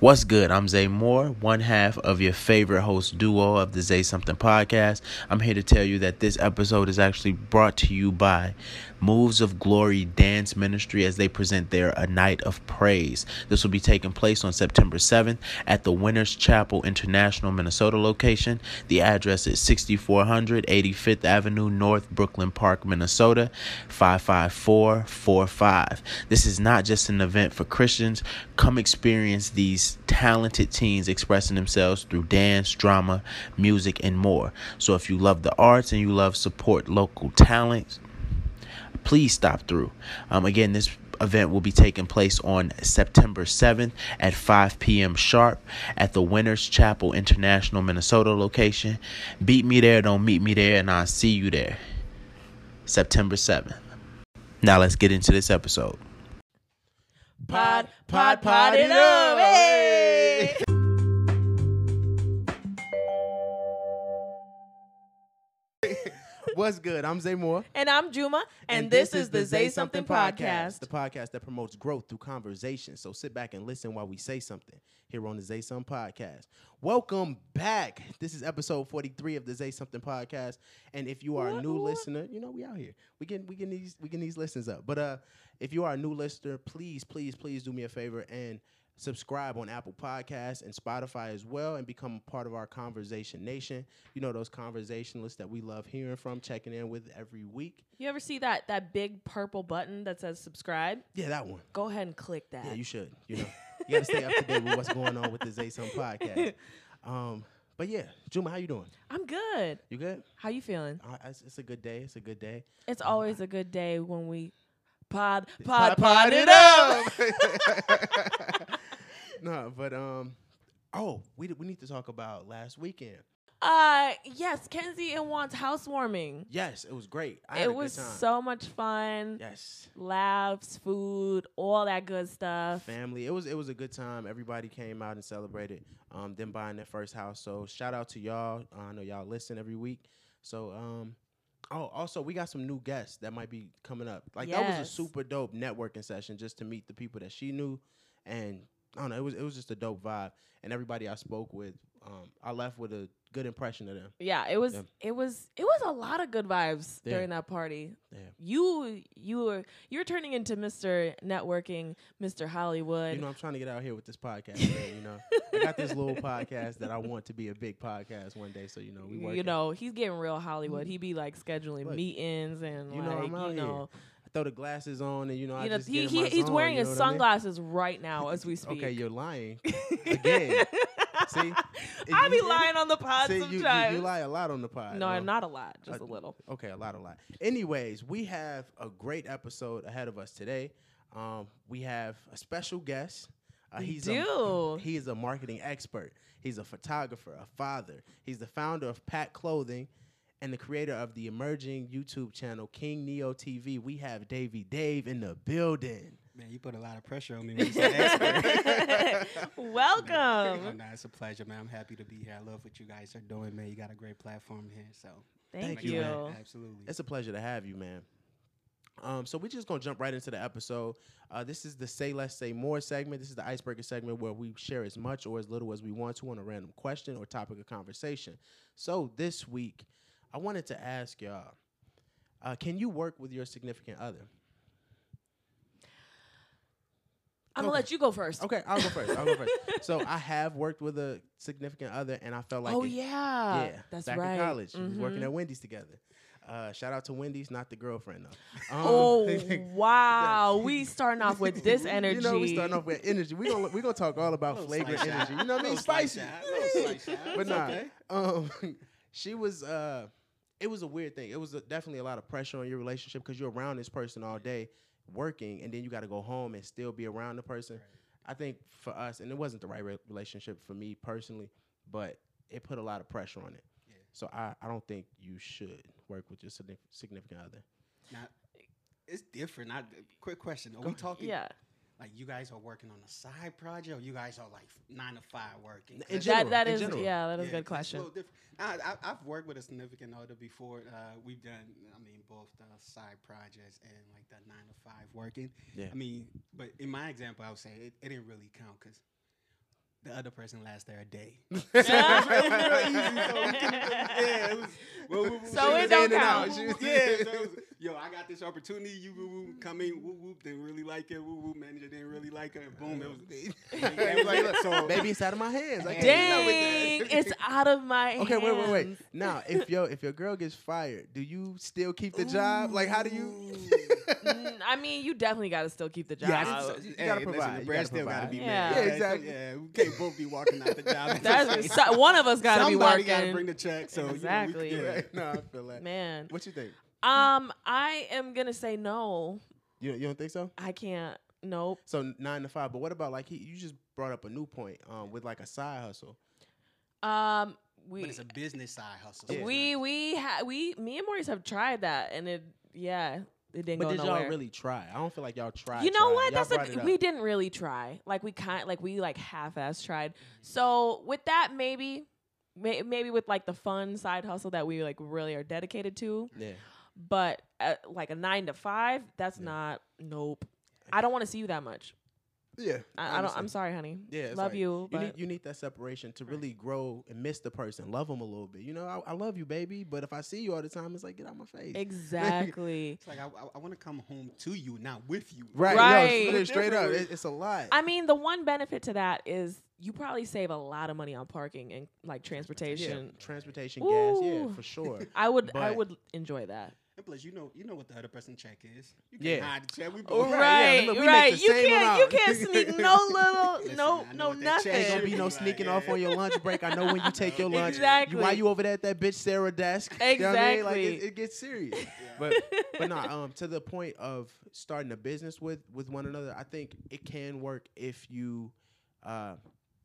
What's good? I'm Zay Moore, one half of your favorite host duo of the Zay Something podcast. I'm here to tell you that this episode is actually brought to you by Moves of Glory Dance Ministry as they present their A Night of Praise. This will be taking place on September 7th at the Winners Chapel International, Minnesota location. The address is 6400 85th Avenue North, Brooklyn Park, Minnesota 55445. This is not just an event for Christians. Come experience these talented teens expressing themselves through dance, drama, music, and more. So if you love the arts and you love support local talents, please stop through. Um, again, this event will be taking place on September 7th at 5 p.m. sharp at the Winners Chapel International Minnesota location. Beat me there, don't meet me there, and I'll see you there. September 7th. Now let's get into this episode. Pod, pod, pod it up. Hey. What's good? I'm Zay Moore. And I'm Juma, and, this, is the Zay Something podcast. the podcast that promotes growth through conversation. So sit back and listen while we say something here on the Zay Something podcast. Welcome back. This is episode 43 of the Zay Something podcast. And if you are a new What? listener, you know we out here. We get we get these we get these listens up. But uh, if you are a new listener, please, please, please do me a favor and subscribe on Apple Podcasts and Spotify as well and become a part of our Conversation Nation. You know those conversationalists that we love hearing from, checking in with every week. You ever see that that big purple button that says subscribe? Yeah, that one. Go ahead and click that. Yeah, you should. You know, you got to stay up to date with what's going on with the Zay Some podcast. Um, but yeah, Juma, how you doing? I'm good. You good? How you feeling? Uh, it's, it's a good day. It's a good day. It's always a good day when we pod Pod- pod pod, it up. no, but um, oh, we we need to talk about last weekend. Uh yes, Kenzie and Juan's housewarming. Yes, it was great. I had a It was so much fun. yes. Laughs, food, all that good stuff. family. It was it was a good time. Everybody came out and celebrated um them buying their first house. So shout out to y'all. Uh, I know y'all listen every week. So um oh also we got some new guests that might be coming up. Like that was a super dope networking session just to meet the people that she knew and I don't know, it was it was just a dope vibe. And everybody I spoke with, um, I left with a good impression of them. Yeah, it was Yeah. it was it was a lot of good vibes Yeah. during that party. Yeah. You you were you're turning into Mr. Networking, Mr. Hollywood. You know, I'm trying to get out here with this podcast. you know, I got this little podcast that I want to be a big podcast one day. So you know, we work. you know, he's getting real Hollywood. He be like scheduling Look, meetings and you know, like I'm out you know, I throw the glasses on, and you know, I you know just he, get in he my he's zone, wearing you his know what I mean? sunglasses right now as we speak. Okay, you're lying again. See, I be You- lying on the pod See, you, you, sometimes. you lie a lot on the pod. no, um, not a lot, just uh, a little. Okay, a lot, a lot. Anyways, we have a great episode ahead of us today. Um, we have a special guest. Uh, he's do. A, he is a marketing expert. He's a photographer, a father. He's the founder of Pat Clothing and the creator of the emerging YouTube channel King Neo TV. We have Davey Dave in the building. Man, you put a lot of pressure on me when you said expert. Welcome. no, it's a pleasure, man. I'm happy to be here. I love what you guys are doing, man. You got a great platform here, so Thank, Thank you. you, man. absolutely. It's a pleasure to have you, man. Um, so we're just gonna jump right into the episode. Uh, this is the Say Less, Say More segment. This is the icebreaker segment where we share as much or as little as we want to on a random question or topic of conversation. So this week, I wanted to ask y'all: uh, Can you work with your significant other? I'm gonna Okay. let you go first. Okay, I'll go first. I'll go first. So I have worked with a significant other, and I felt like oh it- yeah, yeah, that's back right. in college, we was working at Wendy's together. Uh, shout out to Wendy's, not the girlfriend though. Um, Oh wow, we starting off with this energy. You know, we starting off with energy. We gonna we gonna talk all about flavor energy. shot. You know what I mean? Little slight Spicy. shot. Little slight shot. But It's nah, okay. um, she was. Uh, it was a weird thing. It was a, definitely a lot of pressure on your relationship because you're around this person all day, working, and then you got to go home and still be around the person. I think for us, and it wasn't the right re- relationship for me personally, but it put a lot of pressure on it. Yeah. So I, I don't think you should work with your significant other. Now, it's different. I, quick question: Are Go we ahead. talking? yeah, Like you guys are working on a side project, or you guys are like nine to five working? In 'Cause- general, that that in is general. yeah, that is a Yeah, good 'cause it's question. little different. I, I, I've worked with a significant other before. Uh, we've done, I mean, both the side projects and like the nine to five working. Yeah. I mean, but in my example, I would say it, it didn't really count because the other person lasts there a day. Yeah. So it was. So we can, yeah, it was. Well, woo, woo, So she it was don't count. was- Yeah, so it was, yo, I got this opportunity. You woo, woo, come in, woo, woo, didn't really like it. Woo, woo, manager didn't really like it. And boom, it was. It was like, look, So- baby, it's out of my hands. I can't with Dang, it's out of my Okay, wait, wait, wait. Now, if your if your girl gets fired, do you still keep the job? Like, how do you? Mm, I mean, you definitely got to still keep the job. Yeah, it's- you you gotta provide, the you bread gotta still gotta be Yeah. made. Yeah, okay? exactly. Yeah, we can't both be walking out the job. at the That's so, one of us got to be working. Somebody gotta bring the check. So you know, we- Exactly. yeah. Right. No, I feel that. Man, What you think? um, I am gonna say no. You you don't think so? I can't. Nope. So nine to five. But what about like he? You just brought up a new point um, with like a side hustle. Um, we But it's a business side hustle. so it's we we ha- we me and Maurice have tried that, and it yeah, it didn't But did nowhere. y'all really try? I don't feel like y'all tried. you know tried. what? Y'all That's a, we didn't really try. Like we kind like we like half-ass tried. Mm-hmm. So with that, maybe, may, maybe with like the fun side hustle that we like really are dedicated to. Yeah. But uh, like a nine to five, that's Yeah. not. Nope. I don't want to see you that much. Yeah. I, I don't. I'm sorry, honey. Yeah, love like, you, You but need you need that separation to really grow and miss the person, love them a little bit. You know, I, I love you, baby, but if I see you all the time, it's like get out my face. exactly. It's like I, I, I want to come home to you, not with you. Right, Right. Yo, straight, straight up, it, it's a lot. I mean, the one benefit to that is you probably save a lot of money on parking and like yeah, transportation. transportation, gas, yeah, for sure. I would I would enjoy that. And plus, you know, you know what the other person check is. You can Yeah. hide the check. We Right, both Right, yeah, look, we right. You can't you can't sneak no little Listen, no no nothing. check Ain't gonna be no Right, sneaking yeah. off on your lunch break. I know when you take your lunch. Exactly. You, why you over there at that bitch Sarah desk? You know what I mean? Like it, Exactly. it gets serious. But but nah, um, to the point of starting a business with with one another, I think it can work if you, uh,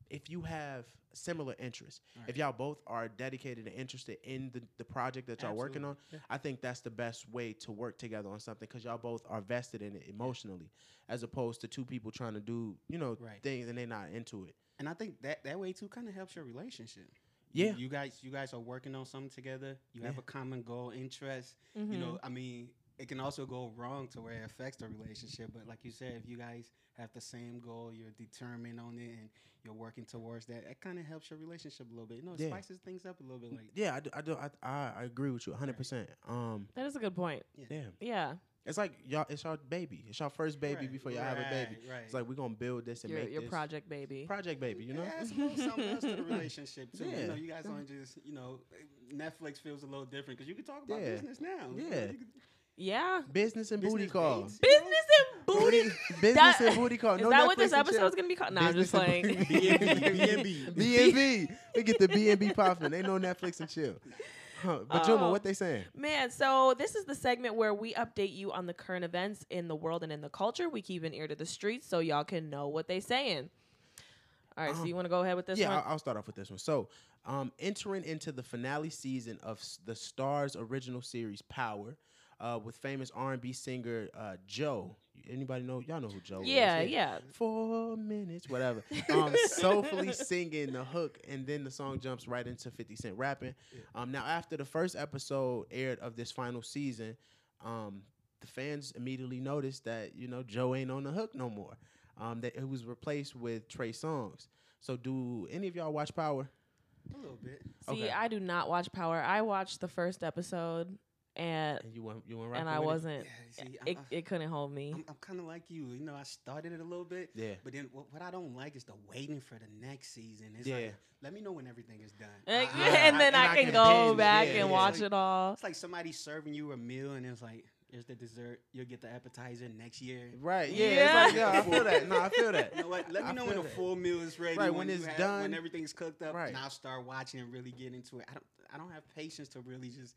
if you have similar interests. If y'all both are dedicated and interested in the, the project that y'all working on, Yeah. I think that's the best way to work together on something because y'all both are vested in it emotionally, as opposed to two people trying to do you know Right. things and they're not into it. And I think that that way too kind of helps your relationship. Yeah. You, you guys, you guys are working on something together. You have a common goal, interest. Mhm. You know, I mean, it can also go wrong to where it affects the relationship. But like you said, if you guys have the same goal, you're determined on it, and you're working towards that, it kind of helps your relationship a little bit. You know, it Yeah. spices things up a little bit. Like, Yeah, I do. I, do, I, I, I agree with you 100. percent Um, That is a good point. yeah, Yeah. it's like y'all. It's your baby. It's your first baby Right, before y'all have a baby. right, right. It's like we're gonna build this and Your make your this project baby. project baby. You know. It adds something else to the relationship too. Yeah. You know, you guys aren't just you know, Netflix feels a little different because you can talk about Yeah. business now. You know, Yeah. you can- Yeah. Business and booty business call. dates. Business and booty. Business That- and booty call. Is no that what this episode is gonna be called? No, I'm just Business playing. and B&B. B and B. We get the B and B popping. They know Netflix and chill. Huh. But Juma, Oh. what they saying? Man, so this is the segment where we update you on the current events in the world and in the culture. We keep an ear to the streets so y'all can know what they saying. All right, so Um, you want to go ahead with this yeah, one? I'll, I'll start off with this one. So, um, entering into the finale season of the Starz original series Power, uh, with famous R&B singer uh, Joe. Anybody know? Y'all know who Joe yeah, is? yeah. yeah. Four minutes, whatever. Um, soulfully singing the hook, and then the song jumps right into 50 Cent rapping. Um, now, after the first episode aired of this final season, um, the fans immediately noticed that you know Joe ain't on the hook no more. Um, that it was replaced with Trey Songz. So, do any of y'all watch Power? A little bit. See, Okay. I do not watch Power. I watched the first episode and And you went, you went and I wasn't. Yeah, see, It, I'm, it couldn't hold me. I'm, I'm kind of like you. You know, I started it a little bit. Yeah. But then what, what I don't like is the waiting for the next season. It's Yeah. like, let me know when everything is done. Like, I- I- and then and I, I can, can go binge, back yeah, and yeah. watch Like- it all. It's like somebody serving you a meal and it's like, here's the dessert. You'll get the appetizer next year. Right. Yeah. Yeah. It's like, yeah, I feel that. No, I feel that. You know what? Let me know when feel the full meal is ready. Right, when you it's have- done. when everything's cooked up, Right. and I'll start watching and really get into it. I don't, I don't have patience to really just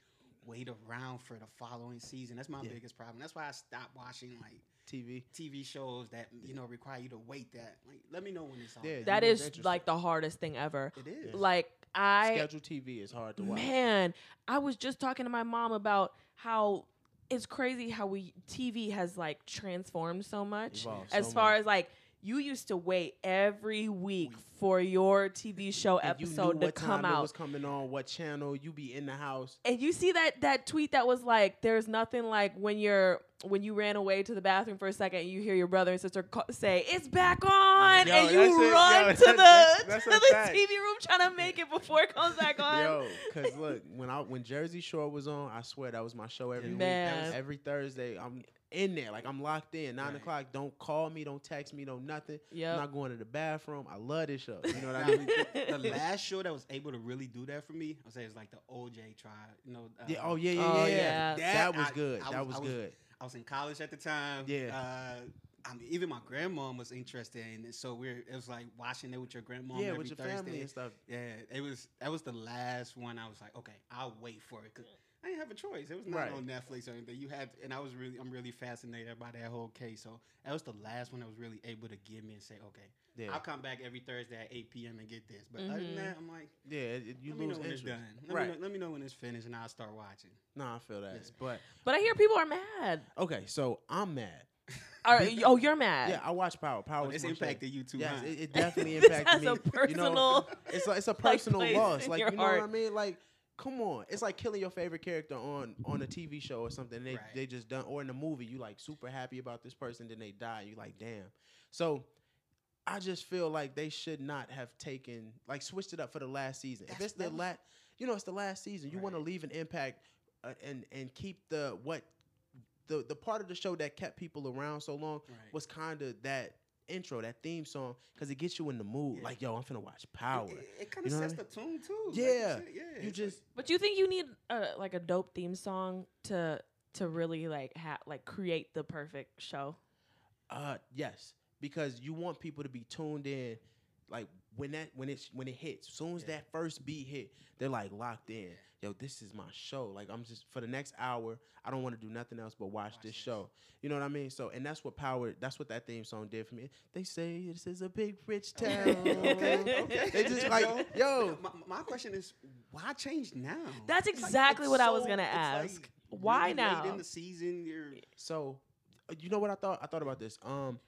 wait around for the following season. That's my Yeah. biggest problem. That's why I stopped watching like TV. TV shows that you know require you to wait. That like, let me know when it's on. Yeah, That you was is interested. like the hardest thing ever. it is. Like I schedule TV is hard to watch. Man, I was just talking to my mom about how it's crazy how we TV has like transformed so much Evolved as so far much. as like you used to wait every week for your TV show And episode to what come time it was coming on, what channel. You be in the house. and you see that that tweet that was like, "There's nothing like when you're when you ran away to the bathroom for a second, and you hear your brother and sister say it's back on, Yo, and you run Yo, to the that's- that's to the fact. TV room trying to make it before it comes back on. Yo, cause look, when I when Jersey Shore was on, I swear that was my show every week. That Man. was every Thursday. I'm in there, like I'm locked in. Nine Right. o'clock. Don't call me. Don't text me. Don't nothing. Yep. I'm not going to the bathroom. I love this show. You know what I mean? the, the last show that was able to really do that for me, I'll say, it's like the OJ trial. You know, uh, yeah. Oh yeah. Yeah. Oh, yeah. yeah. That, That was I- good. I that was- was, I was- good. I was in college at the time. Yeah. Uh, I mean, even my grandmom was interested in it, so we're it was like watching it with your grandmom. yeah, every with your Thursday. family and stuff. Yeah, it was that was the last one. I was like, okay, I'll wait for it because I didn't have a choice. It was not Right. on Netflix or anything. You had, and I was really, I'm really fascinated by that whole case. So that was the last one that was really able to give me and say, okay, Yeah. I'll come back every Thursday at 8 p.m. and get this. But other than Mhm. that, I'm like, Yeah. it- it- you let me lose know when it's interest. done. Let, Right. me know, let me know when it's finished, and I'll start watching. No, I feel that. Yes. But But I hear people are mad. okay, so I'm mad. Are, oh, you're mad. Yeah, I watch Power. Power. Oh, was this my impacted you too, Yes, huh? it, it definitely This impacted has me. a You know, personal, it's like it's a personal place loss. Like you know what I mean? Like, come on, it's like killing your favorite character on on a TV show or something. They Right. they just done or in a movie. You like super happy about this person, then they die. You like damn. So. I just feel like they should not have taken like switched it up for the last season. if it's the last, you know, it's the last season. You want to leave an impact uh, and and keep the what the the part of the show that kept people around so long Right. was kind of that intro, that theme song, because it gets you in the mood. Yeah. Like, yo, I'm finna watch Power. It, it, kind You of know sets what the tune too. like Yeah. said, yeah. you just But you think you need a, like a dope theme song to to really like ha- like create the perfect show? uh yes, because you want people to be tuned in. Like when that when it's when it hits, as soon as Yeah. that first beat hit, they're like locked in. Yo, this is my show. Like I'm just for the next hour, I don't want to do nothing else but watch, Watch this this. show. You know what I mean? So and that's what Power. That's what that theme song did for me. They say this is a big rich town. okay, okay. They just like yo. my, my question is, why change now? That's It's like- exactly it's what I was gonna it's like ask. Why really now? Late in the season, you're So, you know what I thought? I thought about this. Um,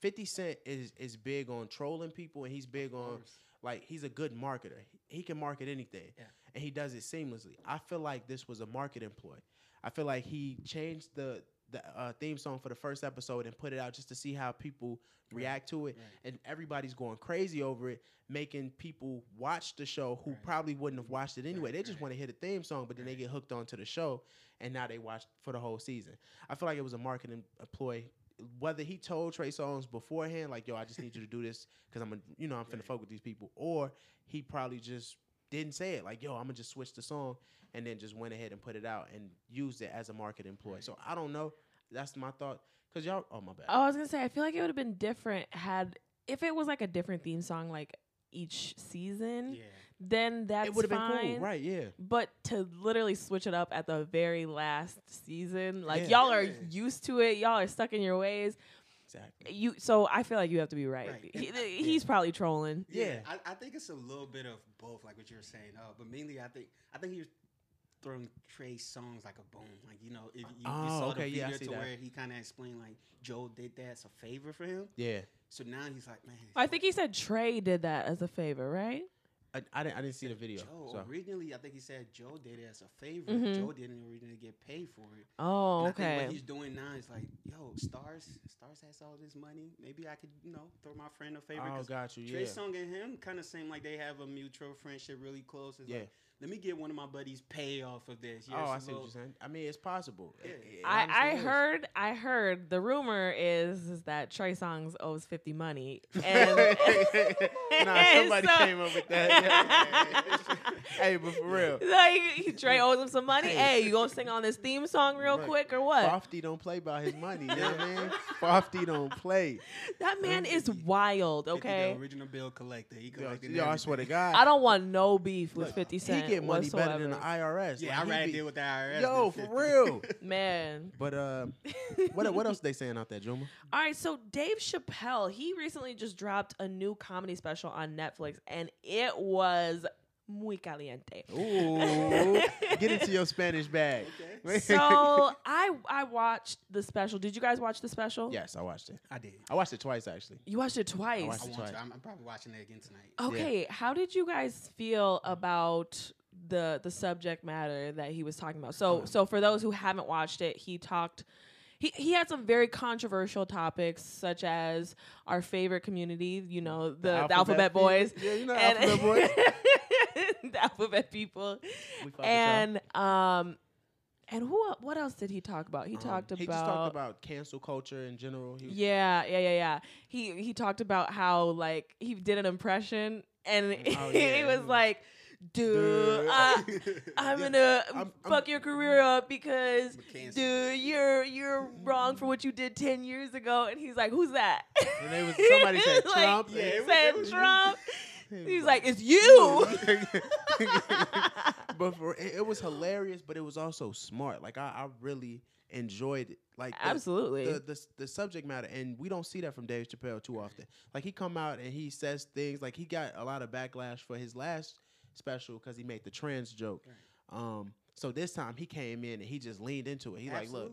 Fifty Cent is is big on trolling people, and he's big on course. Like he's a good marketer. He can market anything, Yeah. and he does it seamlessly. I feel like this was a market employ. I feel like he changed the the uh, theme song for the first episode and put it out just to see how people react to it, right. and everybody's going crazy over it, making people watch the show who Right. probably wouldn't have watched it anyway. Right, they just want to hear the theme song, but then they get hooked onto the show, and now they watch for the whole season. I feel like it was a marketing ploy. Whether he told Trey Songz beforehand, like, "Yo, I just need you to do this because I'm, a, you know, I'm finna Right. fuck with these people," or he probably just didn't say it, like, "Yo, I'm gonna just switch the song," and then just went ahead and put it out and used it as a marketing ploy. So I don't know. That's my thought. Cause y'all, oh my bad. Oh, I was gonna say I feel like it would have been different had if it was like a different theme song like each season. yeah. Then that's it would have been fine. cool, right? Yeah. But to literally switch it up at the very last season, like Yeah. y'all are used to it, y'all are stuck in your ways. Exactly. You so I feel like you have to be right. Right. He, And I- he's probably trolling. Yeah. I, I think it's a little bit of both, like what you're saying. Uh, but mainly, I think I think he was throwing Trey Songz like a bone. Like you know, if you, you Oh, saw okay, the video see to that. where he kind of explained like Joe did that as a favor for him. Yeah. So now he's like, man. I think he said Trey did that as a favor, right? I, I didn't. I didn't see the video. Joe so. originally, I think he said Joe did it as a favor. Mhm. Joe didn't originally get paid for it. Oh, And I think okay. what he's doing now is like, yo, Starz, Starz has all this money. Maybe I could, you know, throw my friend a favor. Oh, 'cause got you. Trey Yeah. Song and him kind of seem like they have a mutual friendship, really close. It's Yeah. like, let me get one of my buddies pay off of this. oh, I see what you're saying. I mean, it's possible. Yeah. It- it I, I heard I heard the rumor is, is that Trey Songz owes fifty money and nah, somebody So- came up with that. yeah. hey, but for real, like Trey owes him some money. Hey. Hey, you gonna sing on this theme song real Right. quick or what? Fofty don't play by his money. You know what I mean? Fofty don't play. That man is wild. Okay, the original bill collector. He Yo, collected yo, I swear to. God, I don't want no beef with Look, Fifty he Cent. Get money whatsoever. better than the IRS. Yeah, Like, I'd he rather be- deal with the IRS. Yo, for real. man. But uh, what what else they saying out there, Juma? All right, so Dave Chappelle, he recently just dropped a new comedy special on Netflix, and it was muy caliente. Ooh, get into your Spanish bag. So I I watched the special. Did you guys watch the special? yes, I watched it. I did. I watched it twice actually. You watched it twice. I watched I it want twice. to. I'm, I'm probably watching it again tonight. Okay, how did you guys feel about the the subject matter that he was talking about? So uh-huh. so for those who haven't watched it, he talked he, he had some very controversial topics such as our favorite community, you know, the, the alphabet, people. boys. Yeah, you know and- alphabet boys. the alphabet people. We fuck with y'all. And um and who el- what else did he talk about? He Um, talked about He just talked about cancel culture in general. He was, yeah, yeah, yeah, yeah. He he talked about how like he did an impression and Oh, he yeah. was like, "Dude, uh, I'm gonna I'm- I'm- fuck your career up because, dude, you're you're wrong for what you did ten years ago." And he's like, "Who's that?" And they was- somebody said Trump. Yeah, it was- said it was- Trump. He He's like, "It's you." but for, it, it was hilarious, but it was also smart. Like I, I really enjoyed it. Like the- Absolutely. the, the the subject matter, and we don't see that from Dave Chappelle too often. Like he come out and he says things like he got a lot of backlash for his last special because he made the trans joke. Um, so this time he came in and he just leaned into it. He like, look,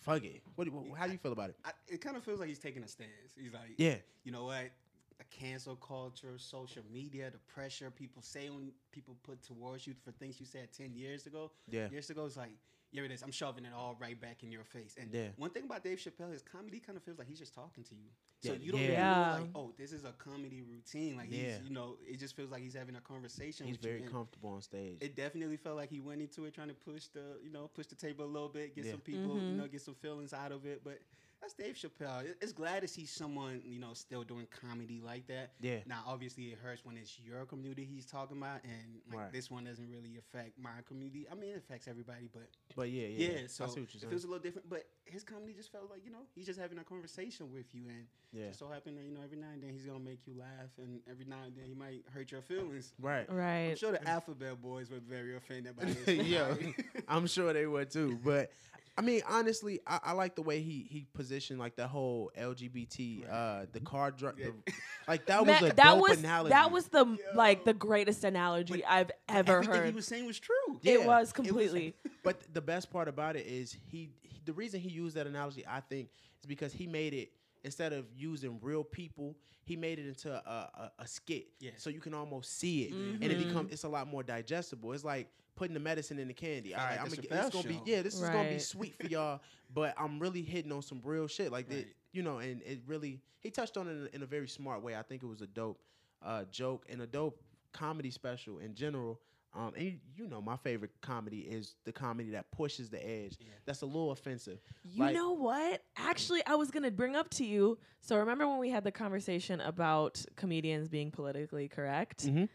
fuck it. What, do you- how do you feel about it? I, it kind of feels like he's taking a stance. He's like, Yeah, you know what? The cancel culture, social media, the pressure people say when people put towards you for things you said ten years ago. Yeah. years ago, it's like, here it is. I'm shoving it all right back in your face. And Yeah. one thing about Dave Chappelle, his comedy kind of feels like he's just talking to you. So Yeah, you don't yeah. really know, like, oh, this is a comedy routine. Like, Yeah. he's, you know, it just feels like he's having a conversation he's with very And comfortable on stage. It definitely felt like he went into it trying to push the, you know, push the table a little bit, get Yeah. some people, Mhm. you know, get some feelings out of it. But that's Dave Chappelle. It- It's glad to see someone, you know, still doing comedy like that. yeah, Now, obviously, it hurts when it's your community he's talking about, and like Right. this one doesn't really affect my community. I mean, it affects everybody, but but yeah, yeah. yeah. so I see what you're it feels a little different. But his comedy just felt like you know he's just having a conversation with you, and yeah, just so happened that you know every now and then he's gonna make you laugh, and every now and then he might hurt your feelings. right. Right. I'm sure the alphabet boys were very offended by this. Yo, I'm sure they were too. But I mean, honestly, I, I like the way he he positioned like the whole LGBT, uh, the car drug, Yeah. like that was a that dope was analogy. that was the Yo. like the greatest analogy I've ever heard. he was saying was true. it was completely. But the best part about it is he, he the reason he used that analogy, I think, is because he made it instead of using real people, he made it into a, a, a skit. Yeah. So you can almost see it, and it Mhm. become it's a lot more digestible. It's like putting the medicine in the candy. All right, like I'm gonna, Chappelle it's gonna be show. yeah, this is gonna be sweet for y'all, but I'm really hitting on some real shit like that, you know. And it really he touched on it in a, in a very smart way. I think it was a dope uh, joke and a dope comedy special in general. Um, and you, you know, my favorite comedy is the comedy that pushes the edge. Yeah. That's a little offensive. You Like- know what? Actually, I was going to bring up to you. So remember when we had the conversation about comedians being politically correct? Mhm.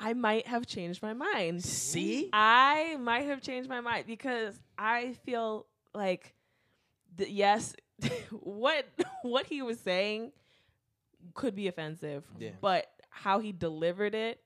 I might have changed my mind. See? I might have changed my mind because I feel like th- yes, what what he was saying could be offensive, Yeah. but how he delivered it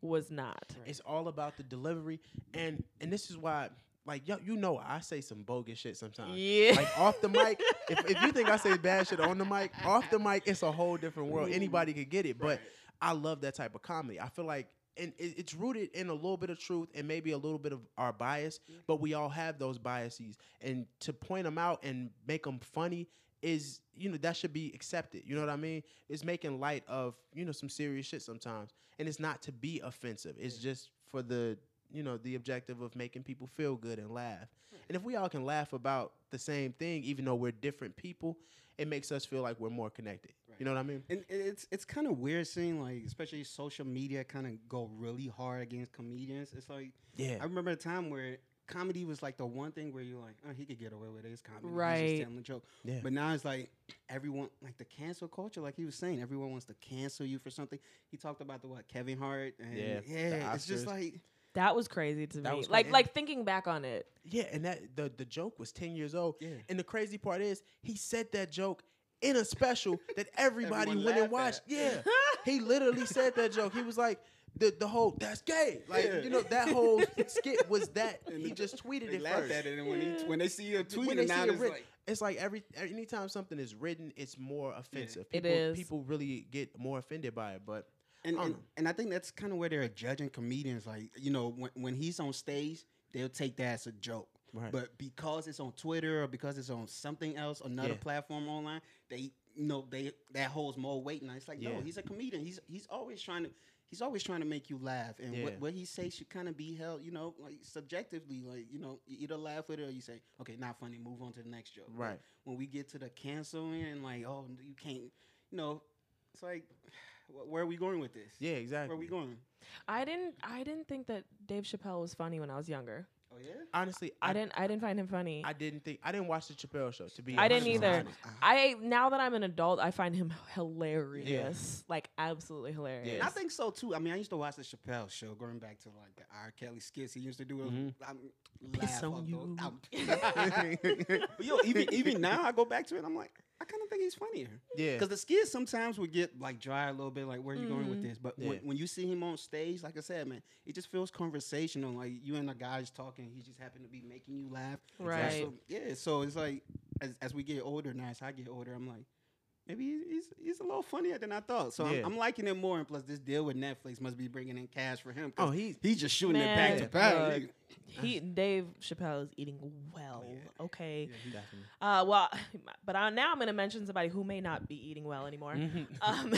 was not. It's all about the delivery, and and this is why, like, yo, you know, I say some bogus shit sometimes. Yeah. Like off the mic, if, if you think I say bad shit on the mic, off the mic, it's a whole different world. Mm. Anybody could get it, but. I love that type of comedy. I feel like, and it, it's rooted in a little bit of truth and maybe a little bit of our bias, but we all have those biases, and to point them out and make them funny is, you know, that should be accepted. You know what I mean? It's making light of, you know, some serious shit sometimes, and it's not to be offensive. It's just for the you know the objective of making people feel good and laugh and if we all can laugh about the same thing even though we're different people it makes us feel like we're more connected you know what i mean And it's it's kind of weird seeing like especially social media kind of go really hard against comedians. It's like yeah I remember a time where comedy was like the one thing where you're like, oh, he could get away with it. It's comedy. He's Right. just telling a joke. Yeah. But now it's like everyone like the cancel culture, like he was saying, everyone wants to cancel you for something. He talked about the what Kevin Hart and Yeah, yeah, it's just like That was crazy to That me. was Like crazy. like thinking back on it. yeah and that the, the joke was 10 years old Yeah. and the crazy part is he said that joke in a special that everybody went and watched at. yeah he literally said that joke he was like the, the whole that's gay like Yeah. you know that whole skit was that And he just tweeted they it laugh first at it, and when he, when they see a tweet, when they and now see it it's written, like it's like every anytime something is written, it's more offensive. It People, is. People really get more offended by it. But And, I and, and I think that's kind of where they're judging comedians. Like, you know, when, when he's on stage, they'll take that as a joke. Right. But because it's on Twitter or because it's on something else, another Yeah. platform online, they you know they that holds more weight. And it's like, Yeah. no, he's a comedian. He's he's always trying to he's always trying to make you laugh. And Yeah. what, what he says should kind of be held, you know, like subjectively. Like you know, you either laugh with it or you say, okay, not funny, move on to the next joke. Right. when we get to the canceling like, oh, you can't, you know, it's like, where are we going with this? Yeah, exactly. Where are we going? I didn't. I didn't think that Dave Chappelle was funny when I was younger. Oh yeah. Honestly, I, didn't. I didn't find him funny. I didn't think I didn't watch the Chappelle show. To be, I didn't either. honest. I now that I'm an adult, I find him hilarious. Like absolutely hilarious. Yeah. I think so too. I mean, I used to watch the Chappelle show, going back to like the R. Kelly skits he used to do. Mhm. I'm Piss laugh on you. those- I'm- but yo, even even now, I go back to it. I'm like, I kind of think he's funnier. yeah, Because the skits sometimes would get like dry a little bit, like where are you going with Mhm. this? But Yeah. when, when you see him on stage, like I said, man, it just feels conversational. Like you and the guys talking, he just happened to be making you laugh. Right. So, yeah. So it's like as as we get older, now as I get older, I'm like. Maybe he's he's a little funnier than I thought, so Yeah. I'm, I'm liking it more. And plus, this deal with Netflix must be bringing in cash for him. oh, he's he's just shooting Man, it back to back. look, he Dave Chappelle is eating well. yeah. Okay. definitely. Uh, well, but I, now I'm going to mention somebody who may not be eating well anymore. Um,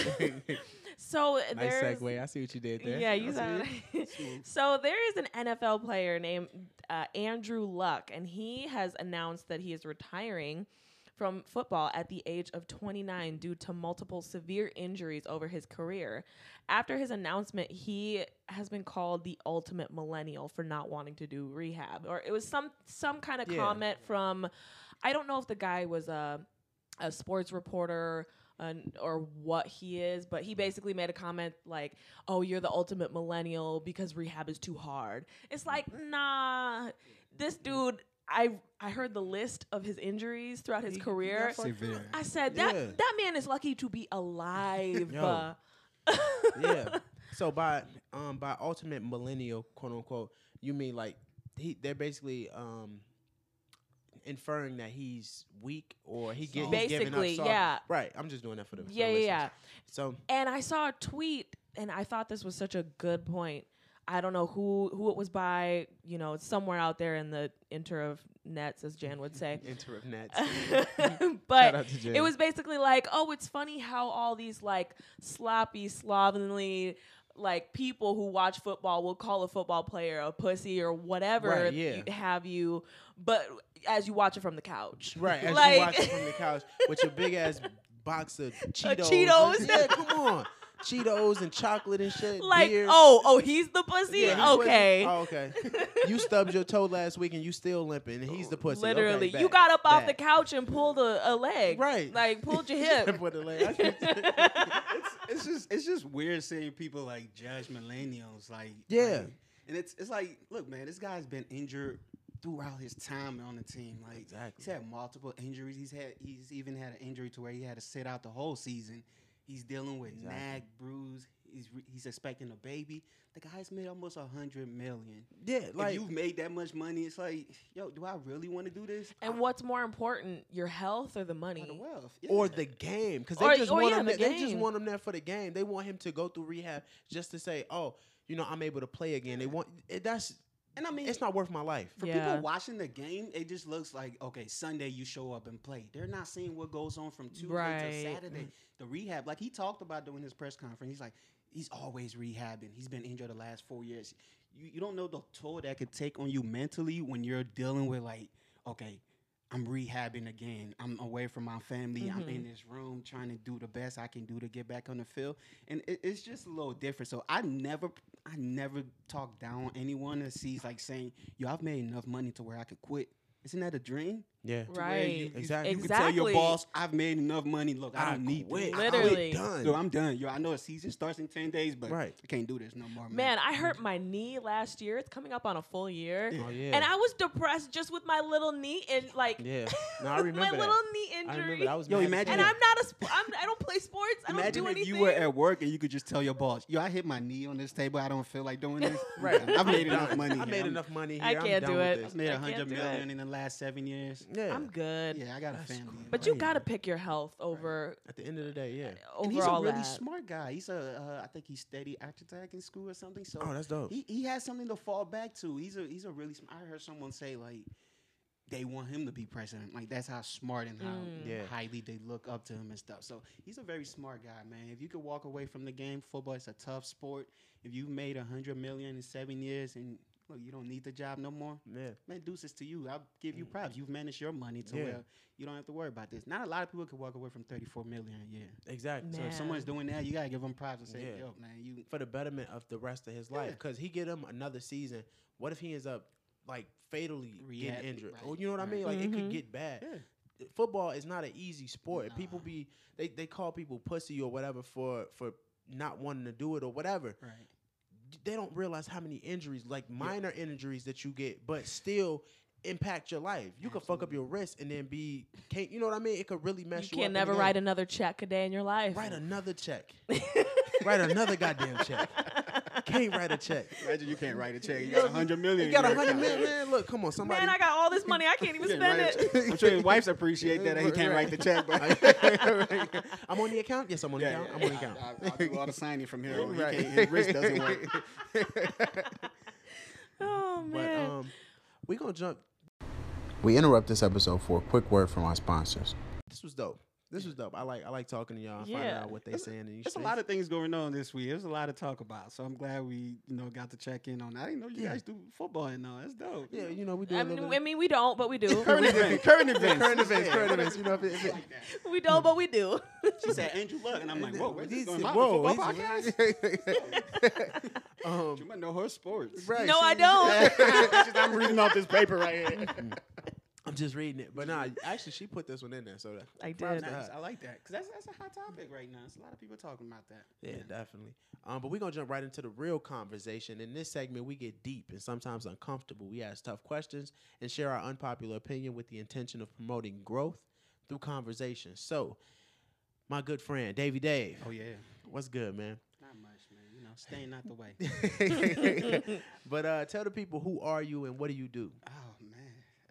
so nice there's segue. I see what you did there. Yeah, you I saw it. so there is an NFL player named uh, Andrew Luck, and he has announced that he is retiring from football at the age of 29 due to multiple severe injuries over his career. After his announcement, he has been called the ultimate millennial for not wanting to do rehab, or it was some some kind of Yeah. comment from. I don't know if the guy was a a sports reporter or what he is, but he basically made a comment like, "Oh, you're the ultimate millennial because rehab is too hard." It's like, nah, this dude. I I heard the list of his injuries throughout his He- he career. got fucked Severe. I said that Yeah. that man is lucky to be alive. Uh, yeah. So by um by ultimate millennial, quote unquote, you mean like he they're basically um inferring that he's weak or he get, he's giving up Basically, soft- yeah. Right. I'm just doing that for the for the yeah, yeah, yeah. So And I saw a tweet, and I thought this was such a good point. I don't know who who it was by. You know, it's somewhere out there in the inter of nets, as Jan would say. enter of nets. but out to Jan. it was basically like, oh, it's funny how all these like sloppy, slovenly like people who watch football will call a football player a pussy or whatever Right, yeah. you- have you, but as you watch it from the couch, Right, as Like- you watch it from the couch with your big ass box of Cheetos. Cheetos. Yeah, come on. Cheetos and chocolate and shit. like, beer. oh, oh, he's the pussy. Yeah, he's okay. pussy. Oh, okay. you stubbed your toe last week and you still limping, and he's the pussy. Okay, Literally, you got up off the couch and pulled a, a leg. Right. Like pulled your hip. Put the leg- it's, it's just it's just weird seeing people like judge millennials like Yeah. like- and it's it's like look man this guy's been injured throughout his time on the team like Exactly. he's had multiple injuries he's had he's even had an injury to where he had to sit out the whole season he's dealing with Exactly. nag bruise he's re- he's expecting a baby the guy's made almost a hundred million yeah, like like you've made that much money it's like yo do I really want to do this And what's more important, your health or the money? Or the wealth or the game because Or- they just or, want yeah, him. the there- They just want him there for the game. They want him to go through rehab just to say, "Oh, you know, I'm able to play again." They want it, that's. And I mean It's not worth my life. For Yeah. people watching the game, it just looks like okay, Sunday you show up and play. They're not seeing what goes on from Tuesday Right. to Saturday. The rehab, like he talked about during his press conference, he's like, he's always rehabbing. He's been injured the last four years. You, you don't know the toll that could take on you mentally when you're dealing with like, okay, I'm rehabbing again. I'm away from my family. I'm in mm-hmm. this room trying to do the best I can do to get back on the field, and it, it's just a little different. So I never, I never talk down anyone that sees like saying, "Yo, I've made enough money to where I could quit." Isn't that a dream? Yeah, Right. You, you- Exactly. You can tell your boss, "I've made enough money. Look, I don't need quit. this. I Literally. done. Yo, I'm done. Yo, I know a season starts in ten days, but Right. I can't do this no more, man. Man, I hurt my knee last year. It's coming up on a full year. Oh yeah. And I was depressed just with my little knee and like yeah. No, I remember my that. little knee I injury. remember. that. I was. Yo, imagine and hell. I'm not a sp- I'm, I don't play sports. I don't Imagine do if anything. you were at work and you could just tell your boss, "Yo, I hit my knee on this table. I don't feel like doing this. Right. I've made enough money. I made enough money here. I can't do it. I've made I a can't hundred do million it. in the last seven years. Yeah. I'm good. Yeah, I got a That's family. But you gotta pick your health over At the end of the day, yeah. over and he's a really that. smart guy. He's a, uh, I think he's steady architect in school or something. So Oh, that's dope. he, he has something to fall back to. He's a he's a really. Sm- I heard someone say like they want him to be president. Like that's how smart and how Mm. Yeah. highly they look up to him and stuff. So he's a very smart guy, man. If you could walk away from the game, football is a tough sport. If you made a hundred million in seven years and look, you don't need the job no more. Yeah. Man, deuces to you. I'll give you props. You've managed your money to Yeah. where you don't have to worry about this. Not a lot of people can walk away from 34 million a year. Exactly. So if someone's doing that, you gotta give them props and say, Yeah. "Yo, man, you." for the betterment of the rest of his life. Yeah. Because he get him another season. What if he ends up like fatally Rehab- getting injured? right, Or you know what I mean? Like it could Mhm. get bad. Yeah. Football is not an easy sport. Nah. People be they, they call people pussy or whatever for for not wanting to do it or whatever. Right. They don't realize how many injuries, like minor injuries that you get, but still impact your life. You could fuck up your wrist and then be can't you know what I mean? It could really mess You you, can up. never in the write another check a day in your life. write another check. write another goddamn check. Can't write a check. Imagine you can't write a check. You You got a hundred million. You got a in your hundred account. million, man. Look, come on, somebody. Man, I got all this money. I can't even Can't spend it. check. I'm sure his wives appreciate that. that he can't write the check, but I'm on the account. Yes, I'm on the account. I'm on the account. I, will do all the signing from here. on. He Right. can't- His wrist doesn't work. Oh But man. um, we gonna jump. We interrupt this episode for a quick word from our sponsors. This was dope. This was dope. I like I like talking to y'all, and finding out what they saying. And There's a lot of things going on this week. There's a lot to talk about. So I'm glad we, you know, got to check in on. that. I didn't know you Yeah. guys do football and all. That's dope. yeah, you know we do. a I little mean, bit I mean, we don't, but we do. Current events. Current events. current events, current events. You know, if it, if it, we don't, but we do. She said Andrew Luck, and I'm like, whoa, where's this going? Whoa, football podcast? um, You might know her sports. right, no, I don't. I'm reading off this paper right here. I'm just reading it, but nah, actually, she put this one in there, so that I did. Nice. I like that because that's that's a hot topic right now. There's a lot of people talking about that. Yeah, definitely. Um, but we're gonna jump right into the real conversation. In this segment, we get deep and sometimes uncomfortable. We ask tough questions and share our unpopular opinion with the intention of promoting growth through conversation. So, my good friend Davy Dave, Oh yeah. what's good, man? Not much, man. You know, staying out the way. but uh, tell the people who are you and what do you do? Oh man,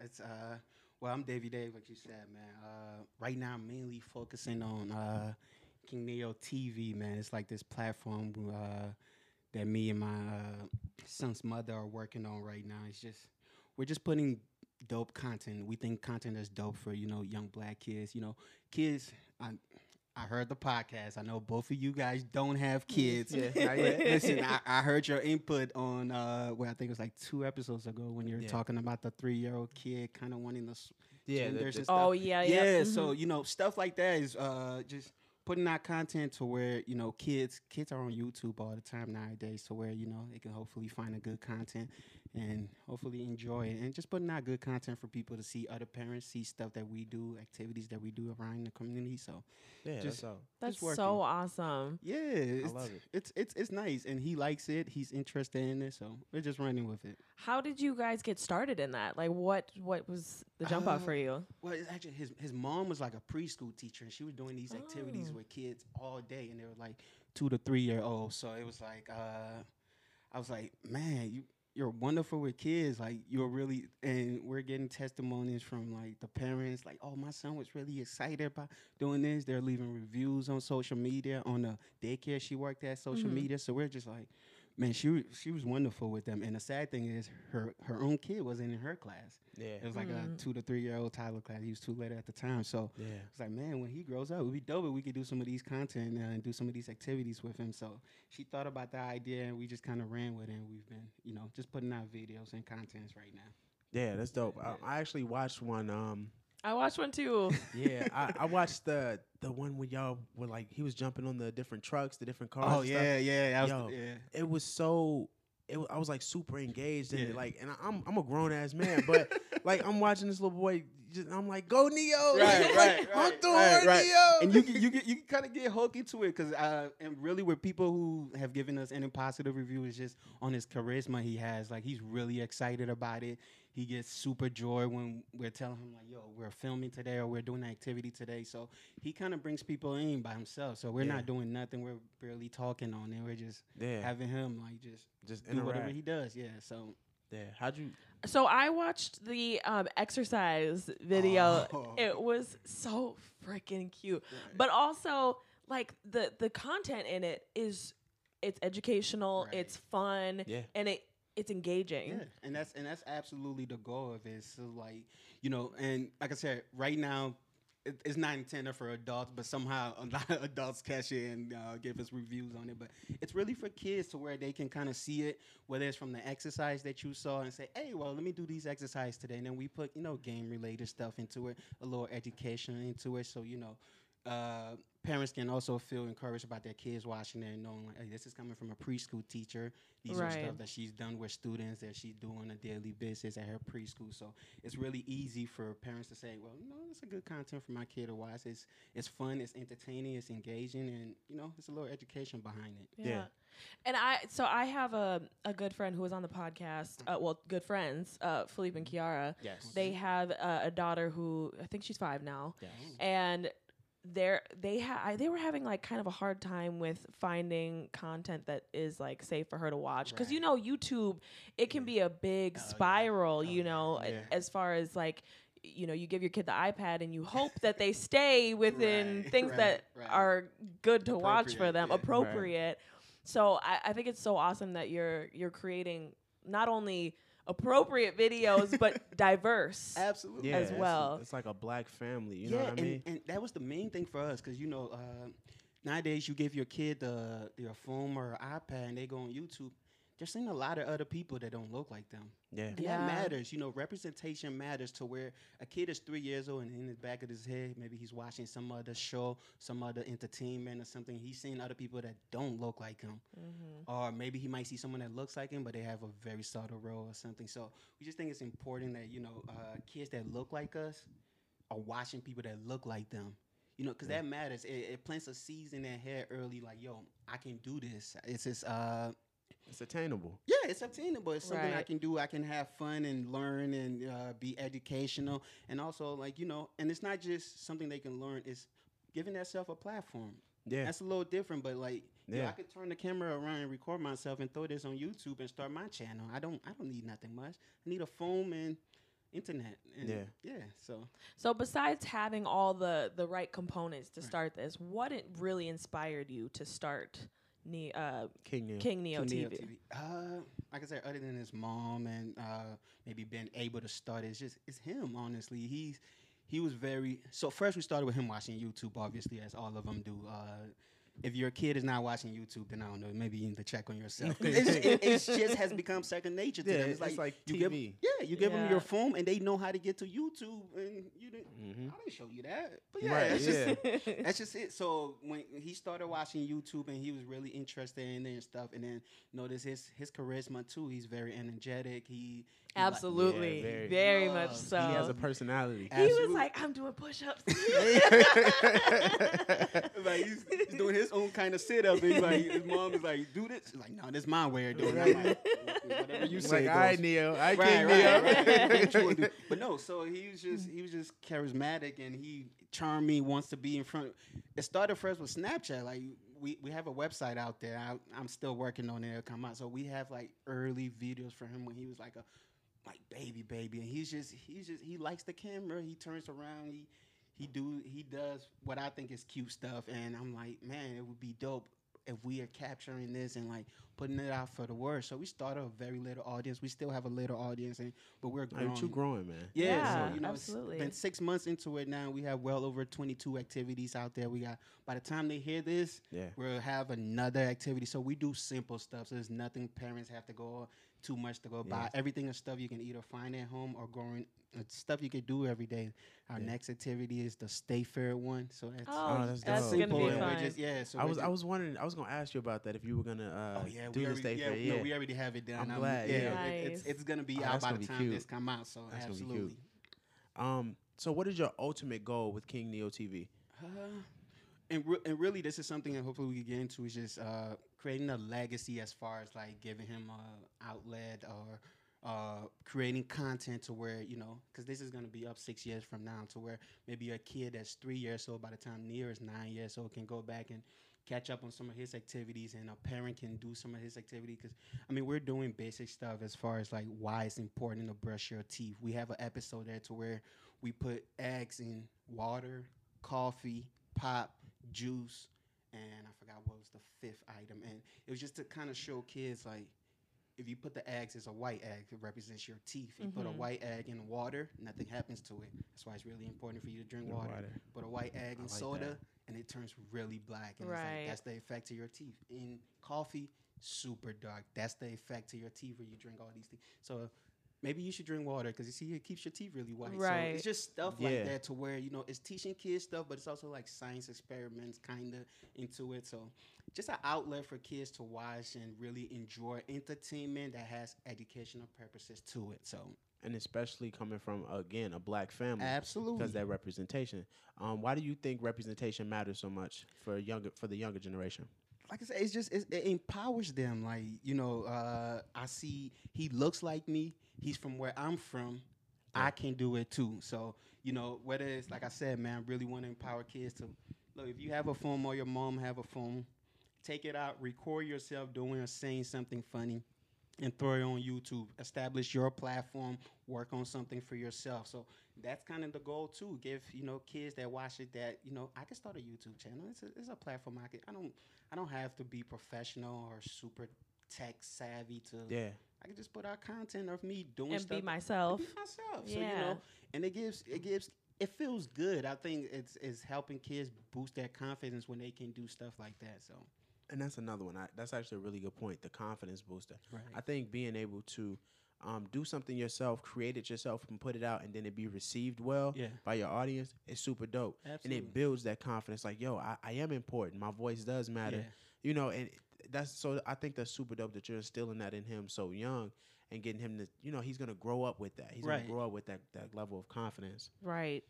it's uh. Well, I'm Davy Dave, like you said, man. Uh, right now, I'm mainly focusing on uh, King Neo TV, man. It's like this platform uh, that me and my uh, son's mother are working on right now. It's just we're just putting dope content. We think content is dope for you know young black kids. You know, kids. I I heard the podcast. I know both of you guys don't have kids. Yeah, but. Listen, I, I heard your input on uh, well, I think it was like two episodes ago when you were Yeah. talking about the three year old kid kind of wanting to Yeah, the- genders the- and stuff. Oh yeah, yeah. yeah. So you know stuff like that is uh, just putting out content to where you know kids kids are on YouTube all the time nowadays, to where you know they can hopefully find a good content and hopefully enjoy it, and just putting out good content for people to see other parents see stuff that we do, activities that we do around the community. So Yeah, Just- that's all. That's just working. so awesome. yeah, it's, love it. It's it's it's nice, and he likes it. He's interested in it, so we're just running with it. How did you guys get started in that? Like, what what was the jump out Uh, for you? Well, actually his his mom was like a preschool teacher, and she was doing these activities Oh. With kids all day, and they were like two to three year olds. So it was like, uh, I was like, man, you you're wonderful with kids. Like you're really, and we're getting testimonies from like the parents, like, oh, my son was really excited about doing this. They're leaving reviews on social media on the daycare she worked at, social Mhm. media. So we're just like. Man, she she was wonderful with them, and the sad thing is, her her own kid wasn't in her class. Yeah, It was like Mm. a two to three year old Tyler class. He was two later at the time. So yeah. it's like, man, when he grows up, it'd be dope if we could do some of these content uh, and do some of these activities with him. So she thought about that idea and we just kind of ran with it. And we've been, you know, just putting out videos and contents right now. Yeah, that's dope. I, I actually watched one. Um, I watched one too. yeah, I, I watched the the one where y'all were like he was jumping on the different trucks, the different cars. Oh and stuff. yeah, yeah, that was Yo, the- yeah. it was so. It, wa- I was like super engaged in it, like, and I- I'm I'm a grown ass man, but like I'm watching this little boy, just, I'm like, go Neo, Right, like, right, I'm right, doing right, right. Neo, and you can, you get, you kind of get hooked into it because uh, and really with people who have given us any positive review is just on his charisma he has. Like he's really excited about it. He gets super joy when we're telling him like, "Yo, we're filming today or we're doing an activity today." So he kind of brings people in by himself. So we're Yeah. not doing nothing. We're barely talking on it. We're just yeah, having him like just just do whatever he does. Yeah. So Yeah. How'd you? So I watched the um, exercise video. Oh. It was so freaking cute, but also like the the content in it is it's educational, Right. it's fun, Yeah. and it it's engaging. Yeah, and that's and that's absolutely the goal of it. So like you know, and like I said, right now it, it's not intended for adults, but somehow a lot of adults catch it and uh, give us reviews on it. But it's really for kids to where they can kind of see it, whether it's from the exercise that you saw and say, hey, well, let me do these exercises today, and then we put you know game related stuff into it, a little education into it, so you know. Uh, parents can also feel encouraged about their kids watching it and knowing like, hey, this is coming from a preschool teacher. These are stuff that she's done with students that she's doing on a daily basis at her preschool. So it's really easy for parents to say, well, you know, it's a good content for my kid to watch. It's it's fun, it's entertaining, it's engaging, and you know, it's a little education behind it. Yeah. And I so I have a, a good friend who was on the podcast. Uh, well, good friends, uh, Philippe and Kiara. Yes. They have uh, a daughter who I think she's five now, Yes. and they're they ha- they were having like kind of a hard time with finding content that is like safe for her to watch because you know YouTube it can be a big Oh, yeah. spiral Oh, you know Yeah. as far as like you know you give your kid the iPad and you hope that they stay within Right, things right, that right. are good to watch for them yeah. Right. appropriate so I, I think it's so awesome that you're you're creating not only appropriate videos but diverse Absolutely. Yeah, as well. It's, like a black family. You yeah, know what I and, mean? and that was the main thing for us because you know uh, nowadays you give your kid the their phone or iPad and they go on YouTube. They're seeing a lot of other people that don't look like them. Yeah. And Yeah. that matters, you know. Representation matters to where a kid is three years old and in the back of his head, maybe he's watching some other show, some other entertainment or something. He's seeing other people that don't look like him, Mm-hmm. or maybe he might see someone that looks like him, but they have a very subtle role or something. So we just think it's important that you know uh, kids that look like us are watching people that look like them. You know, because that matters. It, it plants a seeds in their head early, like, yo, I can do this. It's just, uh, It's attainable. yeah, it's attainable. It's something I can do. I can have fun and learn and uh, be educational, and also like you know, and it's not just something they can learn. It's giving themselves a platform. Yeah. That's a little different, but like, yeah, Yeah. I could turn the camera around and record myself and throw this on YouTube and start my channel. I don't, I don't need nothing much. I need a phone and internet. And Yeah. yeah. So So besides having all the the right components to start this, what it really inspired you to start ne- uh, King Neo. King Neo King Neo TV? Uh, like I said, other than his mom and uh, maybe being able to start, it's just it's him. Honestly, he's he was very. So first, we started with him watching YouTube, obviously, as all of them do. Uh, if your kid is not watching YouTube, then I don't know. Maybe you need to check on yourself. it's, it, it just has become second nature to Yeah, them. it's like you give, TV. yeah, you give them your phone, and they know how to get to YouTube, and you didn't. Mhm. I didn't show you that, but yeah, Right, that's just that's just it. So when he started watching YouTube and he was really interested in it and stuff, and then notice his his charisma too. He's very energetic. He, he li- Absolutely, Yeah, very. very, Love. much so. He has a personality. He was like, "I'm doing push-ups." like he's, he's doing his own kind of sit up. And he's like, his mom is like, "Do this." He's like, "No, this is my way of doing it." I'm like, Whatever you say. like, all right, goes." Neo. I right, King right, Neo. right. What you wanna do. But no, so he was just he was just charismatic and he charmed me. Wants to be in front. It started first with Snapchat. Like we, we have a website out there. I, I'm still working on it. It'll come out. So we have like early videos for him when he was like a like baby baby, and he's just he's just he likes the camera. He turns around. He he do he does what I think is cute stuff, and I'm like, man, it would be dope if we are capturing this and like putting it out for the world. So we started a very little audience. We still have a little audience, and but we're growing. Like, you growing, man. Yeah, Yeah, so you know, absolutely. it's been six months into it now. We have well over 22 activities out there. We got by the time they hear this, Yeah. we'll have another activity. So we do simple stuff. So there's nothing parents have to go too much to go buy. Everything is stuff you can either find at home or growing. It's stuff you can do every day. Our Yeah. next activity is the Stay Fair one. So that's Oh, Oh, that's that's gonna simple. be and we're fun. just yeah. So I we're was I was wondering I was gonna ask you about that if you were gonna uh Oh yeah, do we the already, stay yeah, fair. no, Yeah. we already have it done. I'm glad, Yeah, yeah. it- it's it's gonna be Oh, out by the time cute. this come out. So That's gonna be cute. absolutely. Um so what is your ultimate goal with King Neo TV? Uh, and, re- and really, this is something that hopefully we can get into is just uh, creating a legacy as far as like giving him a outlet or uh, creating content to where you know because this is going to be up six years from now to where maybe a kid that's three years old by the time Neo is nine years old can go back and catch up on some of his activities, and a parent can do some of his activity. Because I mean, we're doing basic stuff as far as like why it's important to brush your teeth. We have an episode there to where we put eggs in water, coffee, pop, juice, and I forgot what was the fifth item. And it was just to kind of show kids like if you put the eggs as a white egg, it represents your teeth. You put a Mhm. white egg in water, nothing happens to it. That's why it's really important for you to drink Drink water. water. Put a white egg I in like soda, that. and it turns really black. And it's Right. like, that's the effect to your teeth. In coffee, super dark. That's the effect to your teeth when you drink all these things. So maybe you should drink water because you see it keeps your teeth really white. So Right. it's just stuff Yeah. like that to where you know it's teaching kids stuff, but it's also like science experiments kind of into it. So just an outlet for kids to watch and really enjoy entertainment that has educational purposes to it. So and especially coming from again a black family absolutely, because that representation. Um, why do you think representation matters so much for younger for the younger generation? like I said, it's just it's, it empowers them. Like you know, uh, I see he looks like me. He's from where I'm from. I can do it too. So you know, whether it's like I said, man, I really want to empower kids to look. If you have a phone or your mom have a phone, take it out, record yourself doing or saying something funny. And throw it on YouTube. Establish your platform. Work on something for yourself. So that's kind of the goal too. Give you know kids that watch it that you know I can start a YouTube channel. It's a, it's a platform I can. I don't I don't have to be professional or super tech savvy to. Yeah, I can just put out content of me doing and stuff. be myself. Be myself. So you Yeah. know, and it gives it gives it feels good. I think it's it's helping kids boost their confidence when they can do stuff like that. So and that's another one. I, that's actually a really good point. The confidence booster. right. I think being able to um, do something yourself, create it yourself, and put it out, and then it be received well Yeah. by your audience is super dope. Absolutely. And it builds that confidence. Like, yo, I, I am important. My voice does matter. Yeah. You know, and that's so. I think that's super dope that you're instilling that in him so young, and getting him to, you know, he's gonna grow up with that. He's Right. gonna grow up with that that level of confidence. Right.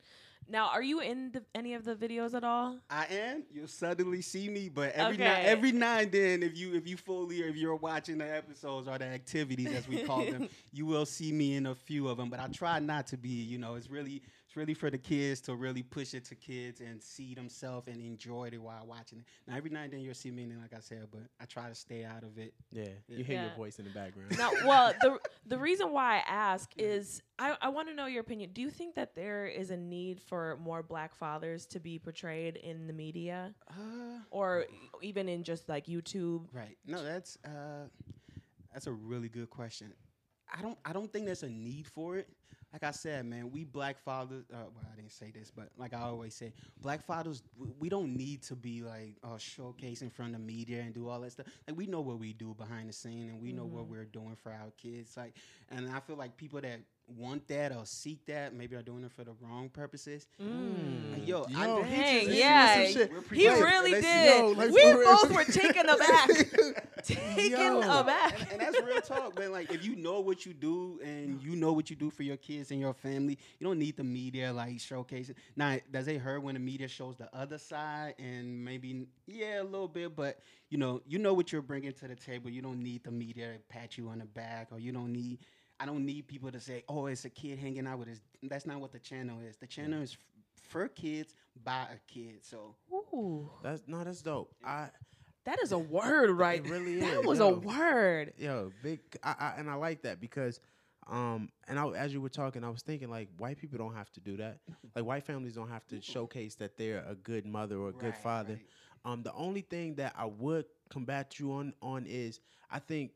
Now, are you in the, any of the videos at all? I am. You'll suddenly see me, but every now every now and then, if you if you fully or if you're watching the episodes or the activities as we call them, you will see me in a few of them. But I try not to be. You know, it's really it's really for the kids to really push it to kids and see themselves and enjoy it while watching it. Now every now and then you'll see me, in it, like I said, but I try to stay out of it. Yeah, Yeah. you hear your voice in the background. Now, well, the the reason why I ask is I, I want to know your opinion. Do you think that there is a need for more black fathers to be portrayed in the media Uh, or even in just like YouTube? Right. No, that's uh, that's a really good question. I don't I don't think there's a need for it. Like I said, man, we black fathers. Uh, well, I didn't say this, but like I always say, black fathers, we don't need to be like uh, showcase in front of media and do all that stuff. Like we know what we do behind the scene, and we know what Mhm. we're doing for our kids. Like, and I feel like people that want that or seek that maybe are doing it for the wrong purposes. Mm. Like, yo, I, Yo, he Dang, yeah, some shit. He really let's- did. yo, like, we for real. both were taken aback. taken Yo. aback. and, and that's real talk, man. Like if you know what you do and you know what you do for your kids and your family, you don't need the media like showcasing. Now, does it hurt when the media shows the other side and maybe yeah, a little bit, but you know, you know what you're bringing to the table. You don't need the media to pat you on the back, or you don't need. I don't need people to say, "Oh, it's a kid hanging out with his." That's not what the channel is. The channel is f- for kids by a kid. So Ooh, That's no, that's dope. I that is a word, right? really That is, was yo. a word. yo big I, I and I like that because um and I, as you were talking I was thinking like white people don't have to do that like white families don't have to showcase that they're a good mother or a good father right. um the only thing that I would combat you on on is I think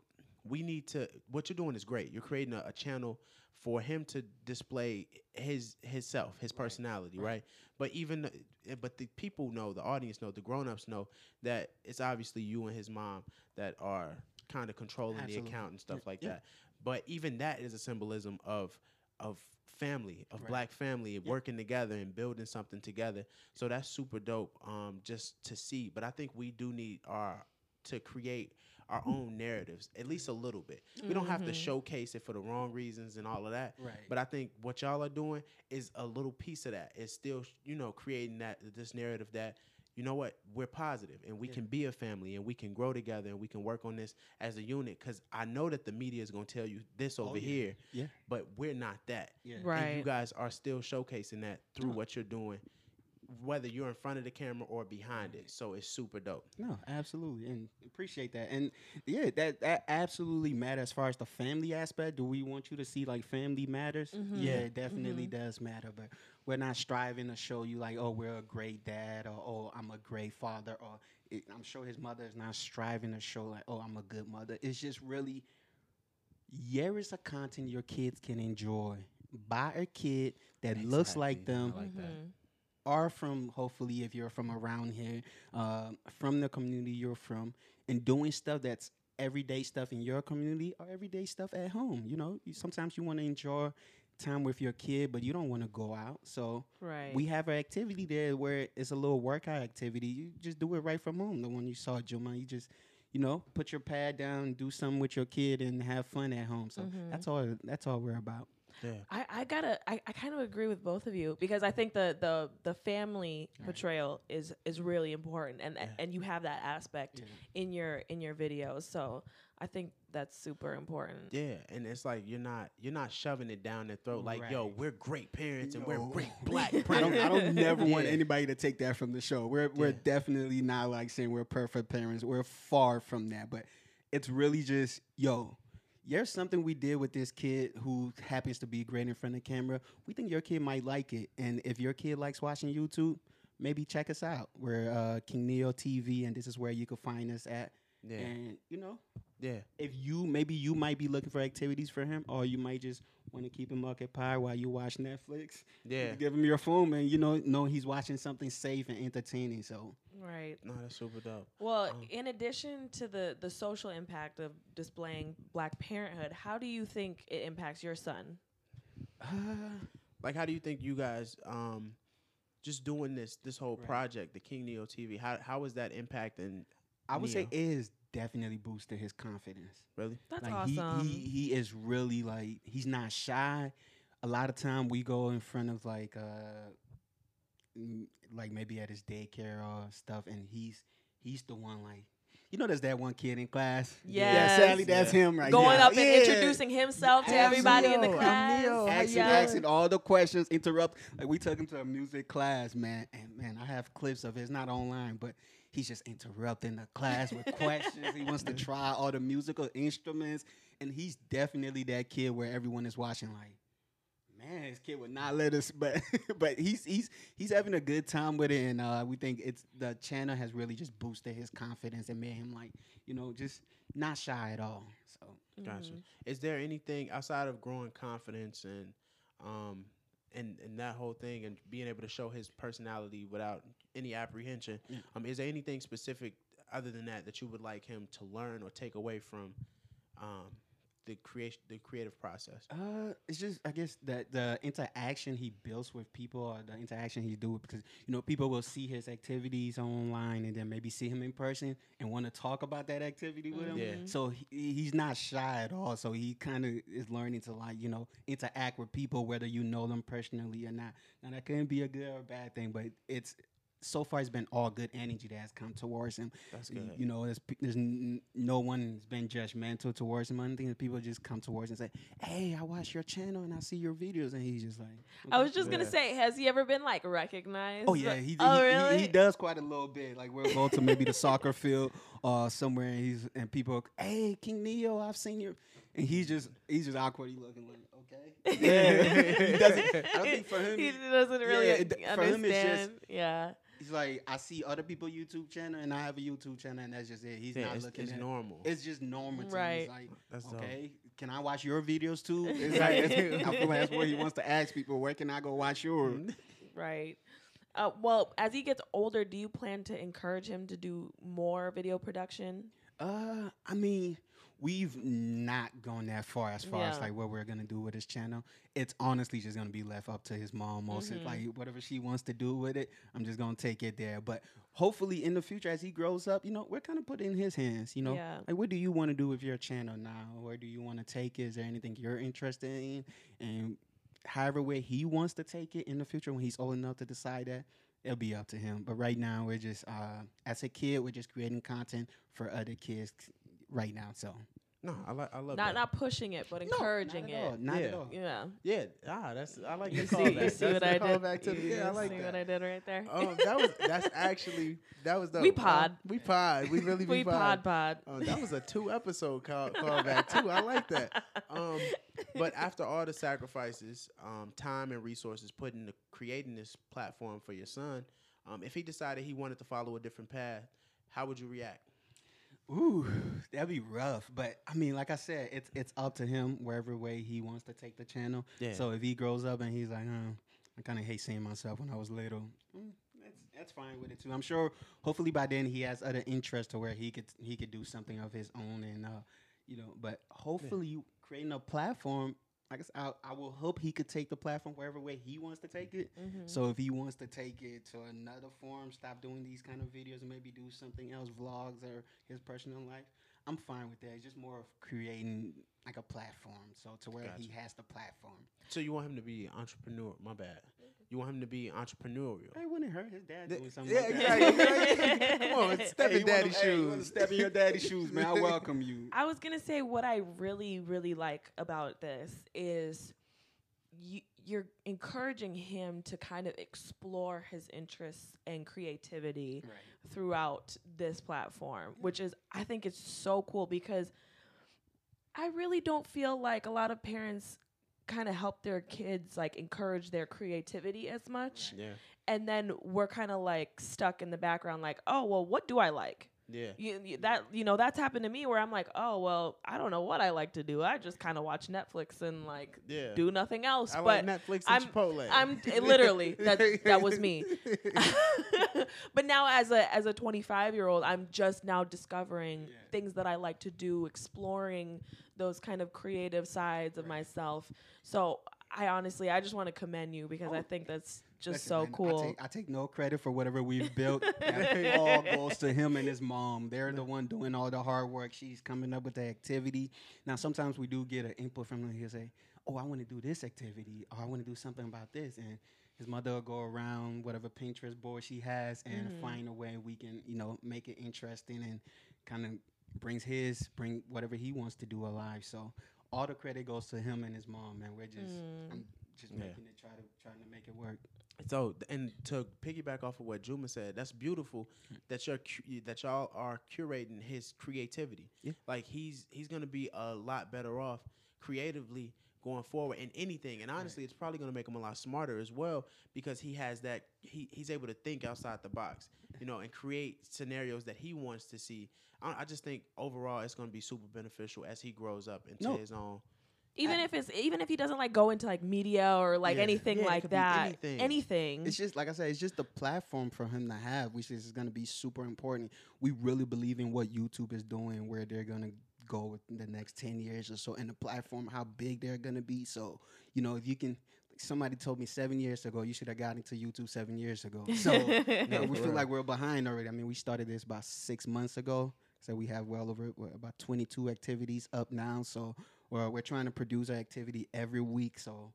we need to what you're doing is great. You're creating a, a channel for him to display his his self his personality right, but even the- eh, but the people know the audience know the grown-ups know that it's obviously you and his mom that are kind of controlling Absolutely. the account and stuff Yeah, like yeah. that. But even that is a symbolism of of family of Right. black family working together and building something together. So that's super dope um just to see. But i think we do need our to create our own narratives at least a little bit we don't have to Mhm. showcase it for the wrong reasons and all of that Right. but i think what y'all are doing is a little piece of that it's still you know creating that this narrative that you know what we're positive and we Yeah. can be a family and we can grow together and we can work on this as a unit because i know that the media is going to tell you this over Oh, yeah. here Yeah. but we're not that Yeah. and Right. you guys are still showcasing that through No. what you're doing whether you're in front of the camera or behind it. So it's super dope. No, absolutely, and appreciate that. And yeah, that that absolutely matters as far as the family aspect. Do we want you to see like family matters? Mhm. Yeah, it definitely Mhm. does matter. But we're not striving to show you like, oh, we're a great dad, or oh, I'm a great father, or it, I'm sure his mother is not striving to show like, oh, I'm a good mother. It's just really, here is a content your kids can enjoy. Buy a kid that looks like Exactly. I them like that. Are from hopefully if you're from around here um, from the community you're from and doing stuff that's everyday stuff in your community or everyday stuff at home you know? You, sometimes you want to enjoy time with your kid but you don't want to go out. So Right. we have an activity there where it's a little workout activity. You just do it right from home. The one you saw juma you just you know put your pad down do something with your kid and have fun at home. So Mhm. that's all that's all we're about Yeah. I, I gotta I, I kind of agree with both of you because I think the the the family Right. portrayal is is really important and Yeah. and you have that aspect in your in your videos so I think that's super important. Yeah, and it's like you're not you're not shoving it down their throat like, yo, we're great parents and we're great black I don't, I don't never want anybody to take that from the show. We're we're Yeah. definitely not like saying we're perfect parents. We're far from that. But it's really just, yo, there's something we did with this kid who happens to be great in front of the camera. We think your kid might like it. And if your kid likes watching YouTube, maybe check us out. We're uh, King Neo TV, and this is where you can find us at. Yeah, And you know, yeah, if you maybe you might be looking for activities for him, or you might just want to keep him occupied while you watch Netflix. yeah. You give him your phone, and you know know he's watching something safe and entertaining. So Right. No, that's super dope. Well, Um, in addition to the the social impact of displaying Black parenthood, how do you think it impacts your son? Like, how do you think you guys, um, just doing this this whole Right. project, the King Neo TV, how how is that impacting? I would say is definitely boosted his confidence. Really? That's like awesome. he, he he is really like he's not shy. A lot of time we go in front of like uh like maybe at his daycare or stuff, and he's he's the one like you know there's that one kid in class. yeah, Yes. sadly that's Yeah. him right Going now. up and Yeah. introducing himself to everybody in the Neo, I'm class. Neo, asking, Yeah. asking all the questions, interrupt. Like we took him to a music class, man, and man, I have clips of it. It's not online, but he's just interrupting the class with questions. He wants to try all the musical instruments, and he's definitely that kid where everyone is watching like. Man, this kid would not let us, but but he's he's he's having a good time with it, and uh, we think it's the channel has really just boosted his confidence and made him like you know just not shy at all. So Gotcha. Mhm. Is there anything outside of growing confidence and um and and that whole thing and being able to show his personality without any apprehension? Um, is there anything specific other than that that you would like him to learn or take away from um the creation the creative process? Uh, it's just I guess that the interaction he builds with people or the interaction he do because you know people will see his activities online and then maybe see him in person and want to talk about that activity with him. Yeah. So he, he's not shy at all. So he kind of is learning to like you know interact with people whether you know them personally or not. Now that couldn't be a good or bad thing, but it's so far it's been all good energy that has come towards him. That's good. You know, there's, there's n- no one has been judgmental towards him. I think that people just come towards him and say, "Hey, I watch your channel and I see your videos," and he's just like, I was "Okay." just gonna say, has he ever been like recognized? Oh yeah, he, oh he, he- really? he, does quite a little bit. Like we'll go to maybe the soccer field or somewhere, and he's and people, hey, King Neo, I've seen you, and he's just he's just awkwardly looking like, okay, yeah, he doesn't. I don't think for him, he doesn't really yeah, it- for him it's just- understand. yeah. He's like, I see other people YouTube channel, and I have a YouTube channel, and that's just it. He's yeah, not it's, looking it's at. normal. It's just normal. To him. Right. It's like, That's dope. okay, can I watch your videos too? It's like, it's- I feel like that's what he wants to ask people. Where can I go watch yours? Right. Uh, well, as he gets older, do you plan to encourage him to do more video production? Uh, I mean, we've not gone that far as far as like what we're gonna do with his channel. It's honestly just gonna be left up to his mom. Most Mhm. like whatever she wants to do with it, I'm just gonna take it there. But hopefully, in the future, as he grows up, you know, we're kind of put in his hands. You know, Yeah. like what do you want to do with your channel now? Where do you want to take it? Is there anything you're interested in? And however way he wants to take it in the future when he's old enough to decide that it'll be up to him but right now we're just uh as a kid we're just creating content for other kids right now so No, I like I love Not that. not pushing it, but encouraging not at all. it. Not Yeah. at all. Yeah. yeah, ah, that's I like You see, callback. you see That's what I did? callback to the- yeah, I like see that. what I did right there? Um, that was that's actually that was the We pod. we pod. We really we be pod pod. Um, that was a two episode call callback too. I like that. Um, but after all the sacrifices, um, time and resources put into creating this platform for your son, um, if he decided he wanted to follow a different path, how would you react? Ooh, that'd be rough. But I mean, like I said, it's it's up to him wherever way he wants to take the channel. Yeah. So if he grows up and he's like, I kind of hate seeing myself when I was little. mm, That's that's fine with it too. I'm sure. Hopefully by then he has other interests to where he could he could do something of his own and uh, you know. But hopefully you creating a platform. I guess I, I will hope he could take the platform wherever way he wants to take it. Mm-hmm. So if he wants to take it to another form, stop doing these kind of videos and maybe do something else, vlogs or his personal life, I'm fine with that. It's just more of creating like a platform. So to where he has the platform. So you want him to be entrepreneur? My bad. You want him to be entrepreneurial? It wouldn't hurt his dad Th- doing something yeah, like exactly. that. Come on, step Hey, in you wanna- daddy's hey, you wanna shoes. Step in your daddy's shoes, man. I welcome you. I was gonna say what I really, really like about this is you, you're encouraging him to kind of explore his interests and creativity Right. throughout this platform, which is I think it's so cool because I really don't feel like a lot of parents kind of help their kids like encourage their creativity as much. Yeah, and then we're kind of like stuck in the background like oh well what do i like yeah. you, you- that you know that's happened to me where I'm like, oh well, I don't know what I like to do. I just kind of watch Netflix and like Yeah. do nothing else. I but like Netflix and I'm- Chipotle. I'm literally that that was me. but now as a as a 25 year old, I'm just now discovering Yeah. things that I like to do, exploring those kind of creative sides of myself. So I honestly, I just want to commend you because I think that's just so cool. I take, I take no credit for whatever we've built. that all goes to him and his mom. They're the one doing all the hard work. She's coming up with the activity. Now, sometimes we do get an input from him. He'll say, "Oh, I want to do this activity, or I want to do something about this," and his mother will go around whatever Pinterest board she has and Mhm. find a way we can, you know, make it interesting and kind of brings his bring whatever he wants to do alive. So all the credit goes to him and his mom, and we're just Mm. I'm just Yeah. making it try to trying to make it work. So, and to piggyback off of what Juma said, that's beautiful that you're cu- that y'all are curating his creativity. Yeah. Like he's he's gonna be a lot better off creatively going forward in anything. And honestly, it's probably gonna make him a lot smarter as well because he has that he he's able to think outside the box, you know, and create scenarios that he wants to see. I, I just think overall it's gonna be super beneficial as he grows up into No. his own. even if it's even if he doesn't like go into like media or like Yeah. anything Yeah, like that anything. anything It's just like I said, it's just the platform for him to have, which is going to be super important. We really believe in what YouTube is doing, where they're going to go within the next ten years or so, and the platform, how big they're going to be. So, you know, if you can. Somebody told me seven years ago you should have gotten into YouTube seven years ago. So you know, we feel like we're behind already. I mean, we started this about six months ago, so we have well over what, about 22 activities up now. So we're, we're trying to produce our activity every week. So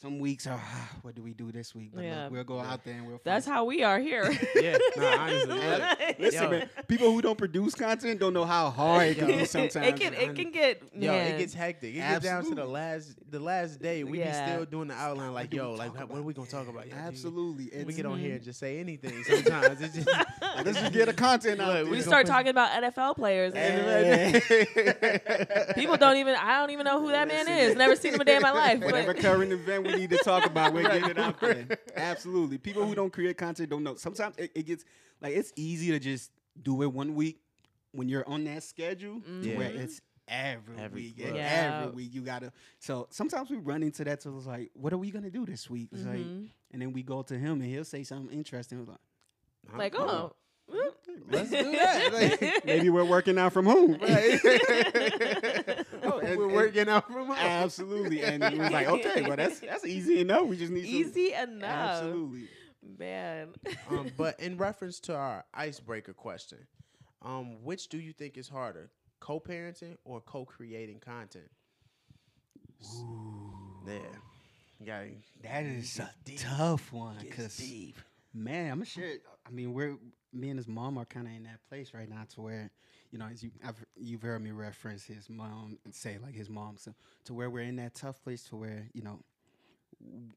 some weeks are, what do we do this week? But look, we'll go out there and we'll. that's how we are here Yeah, no, honestly, yeah. Listen, Yo. man, people who don't produce content don't know how hard it can Yo. be It sometimes. it can it can get Yo, man. it gets hectic. It gets down to the last the last day. We Yeah. be still doing the outline like, yo, like talk what are we gonna talk about? Yeah, dude. Absolutely. We It's- get on Mm-hmm. here and just say anything sometimes. It's just Let's just get a content out Look, there. we we start talking about NFL players Hey. and people don't even I don't even know who that man is never seen him a day in my life Whatever current event we need to talk about, we're getting it out there. Absolutely. People who don't create content don't know. Sometimes it, it gets like it's easy to just do it one week when you're on that schedule to Yeah. where it's every, Every- week. yeah. Every week you gotta so sometimes we run into that so it's like, what are we gonna do this week? It's like mm-hmm. and then we go to him and he'll say something interesting. We're like, like uh-uh. oh mm, let's do that. Like, maybe we're working out from home. right. Oh, and- We're and- working out from home. Absolutely. And he was like, okay, well that's that's easy enough. We just need some easy enough Absolutely. man um, but in reference to our icebreaker question, um, which do you think is harder, co-parenting or co-creating content? Yeah, got That is a tough one because man, I'm gonna sure. I mean, we're me and his mom are kind of in that place right now to where you know, as you I've, you've heard me reference his mom and say like his mom, so to where we're in that tough place to where you know w-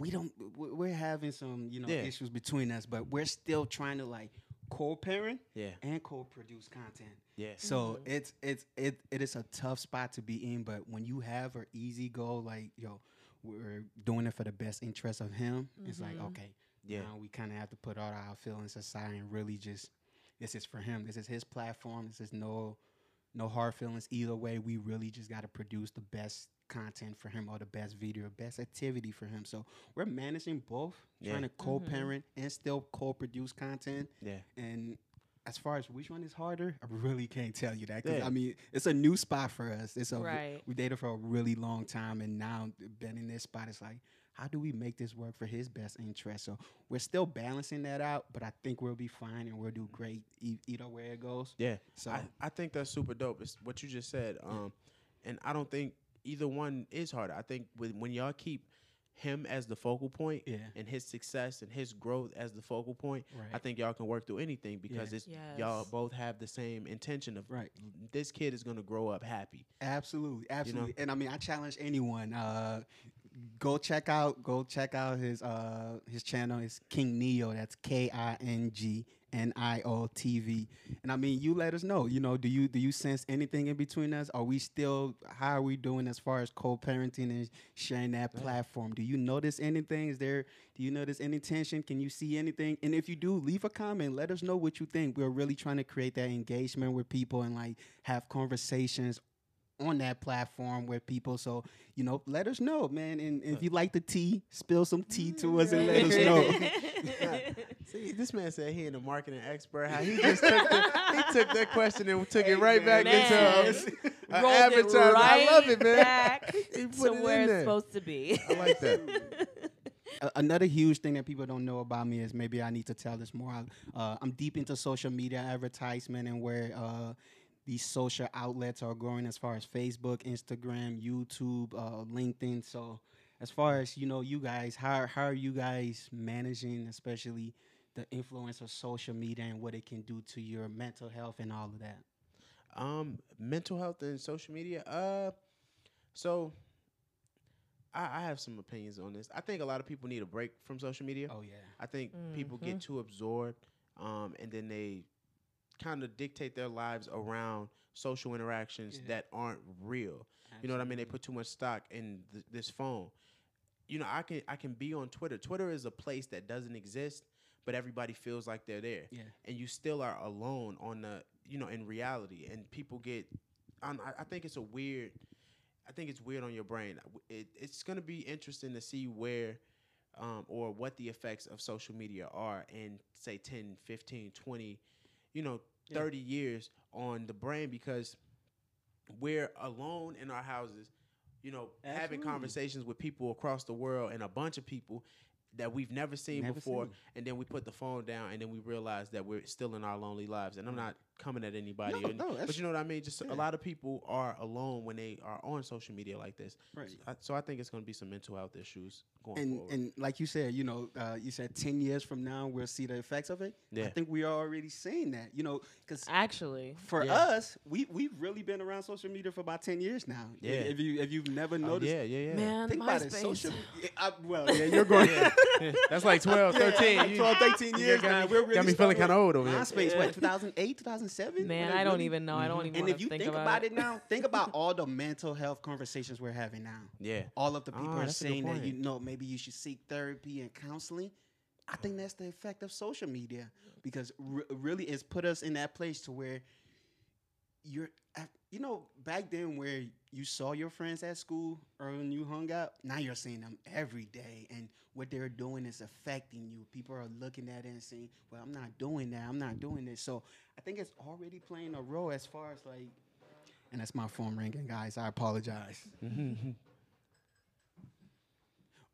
we don't we're having some you know Yeah. issues between us, but we're still trying to like co-parent Yeah. and co-produce content. Yeah. So it's it's it it is a tough spot to be in, but when you have an easy goal, like yo, we're doing it for the best interest of him. It's like Mhm. okay, Yeah. now we kind of have to put all our feelings aside and really just this is for him. This is his platform. This is no no hard feelings either way. We really just got to produce the best content for him or the best video, best activity for him. So we're managing both, Yeah. trying to mm-hmm. co-parent and still co-produce content. Yeah. And as far as which one is harder, I really can't tell you that. 'cause, Yeah. I mean, it's a new spot for us. It's a Right. we dated for a really long time, and now been in this spot. It's like, how do we make this work for his best interest? So we're still balancing that out, but I think we'll be fine and we'll do great e- either way it goes. Yeah. So I, I think that's super dope. It's what you just said. Um, and I don't think either one is harder. I think with, when y'all keep him as the focal point Yeah. and his success and his growth as the focal point, I think y'all can work through anything because it's y'all both have the same intention of Right. this kid is gonna grow up happy. Absolutely, absolutely. And I mean, I challenge anyone. Uh, go check out, go check out his uh his channel. It's King Neo. That's K I N G N I O T V. And I mean, you let us know. You know, do you do you sense anything in between us? Are we still? How are we doing as far as co-parenting and sharing that platform? Do you notice anything? Is there? Do you notice any tension? Can you see anything? And if you do, leave a comment. Let us know what you think. We're really trying to create that engagement with people and like have conversations on that platform with people. So, you know, let us know, man. And if you like the tea, spill some tea to us and let us know. See, this man said he ain't a marketing expert. How he just took the, he took that question and took it right back Man. into a, a advertisement. right I love it, man. back He to put it where it's there. supposed to be. I like that. Another huge thing that people don't know about me is maybe I need to tell this more. Uh, I'm deep into social media advertisement and where uh, these social outlets are growing as far as Facebook, Instagram, YouTube, uh, LinkedIn. So, as far as you know, you guys, how how are you guys managing, especially the influence of social media and what it can do to your mental health and all of that? Um, mental health and social media. Uh, so I, I have some opinions on this. I think a lot of people need a break from social media. Oh yeah. I think people get too absorbed, um, and then they kind of dictate their lives around social interactions Yeah. that aren't real. You know what I mean? They put too much stock in th- this phone. You know, I can I can be on Twitter. Twitter is a place that doesn't exist, but everybody feels like they're there. Yeah. And you still are alone on the you know in reality, and people get. I, I think it's a weird. I think it's weird on your brain. It, it's going to be interesting to see where um, or what the effects of social media are in say 10 15 20 you know Yeah. 30 years on the brain because we're alone in our houses you know having conversations with people across the world and a bunch of people that we've never seen Never before seen. and then we put the phone down and then we realize that we're still in our lonely lives and i'm not coming at anybody No, or- no, but you know what i mean just yeah. a lot of people are alone when they are on social media like this Right. I, so i think it's going to be some mental health issues going and forward and like you said, you know, uh, you said ten years from now we'll see the effects of it. I think we are already seeing that. You know, because Actually, for Yeah. us, we we've really been around social media for about ten years now. Yeah. If you if you've never Oh, noticed, yeah yeah yeah man, think about it. MySpace. Social. Yeah, I, well, yeah, you're going. that's like 12 13 like 12, 13 years got now. me- We're really got me feeling kind of old over here MySpace, what, 2008, 2007? Man, I don't really- even know. I don't even. And if you think, think about, it now, think about all the mental health conversations we're having now. yeah All of the people Ah, are that's a good saying that you know maybe you should seek therapy and counseling. I think that's the effect of social media because re- really it's put us in that place to where you're, you know, back then where you saw your friends at school or when you hung out, now you're seeing them every day, and what they're doing is affecting you. People are looking at it and saying, "Well, I'm not doing that. I'm not doing this." So I think it's already playing a role as far as like, and that's my phone ringing, guys. I apologize. Mm-hmm.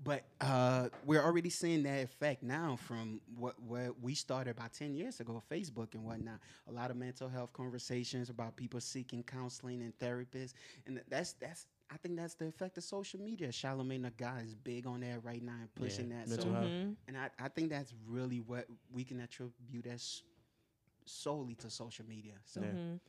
But uh, we're already seeing that effect now from what what we started about ten years ago, Facebook and whatnot. A lot of mental health conversations about people seeking counseling and therapists, and that's that's I think that's the effect of social media. Charlamagne tha God is big on that right now and pushing that. So, mental health. Mhm. and I, I think that's really what we can attribute as solely to social media. So Yeah. Mhm.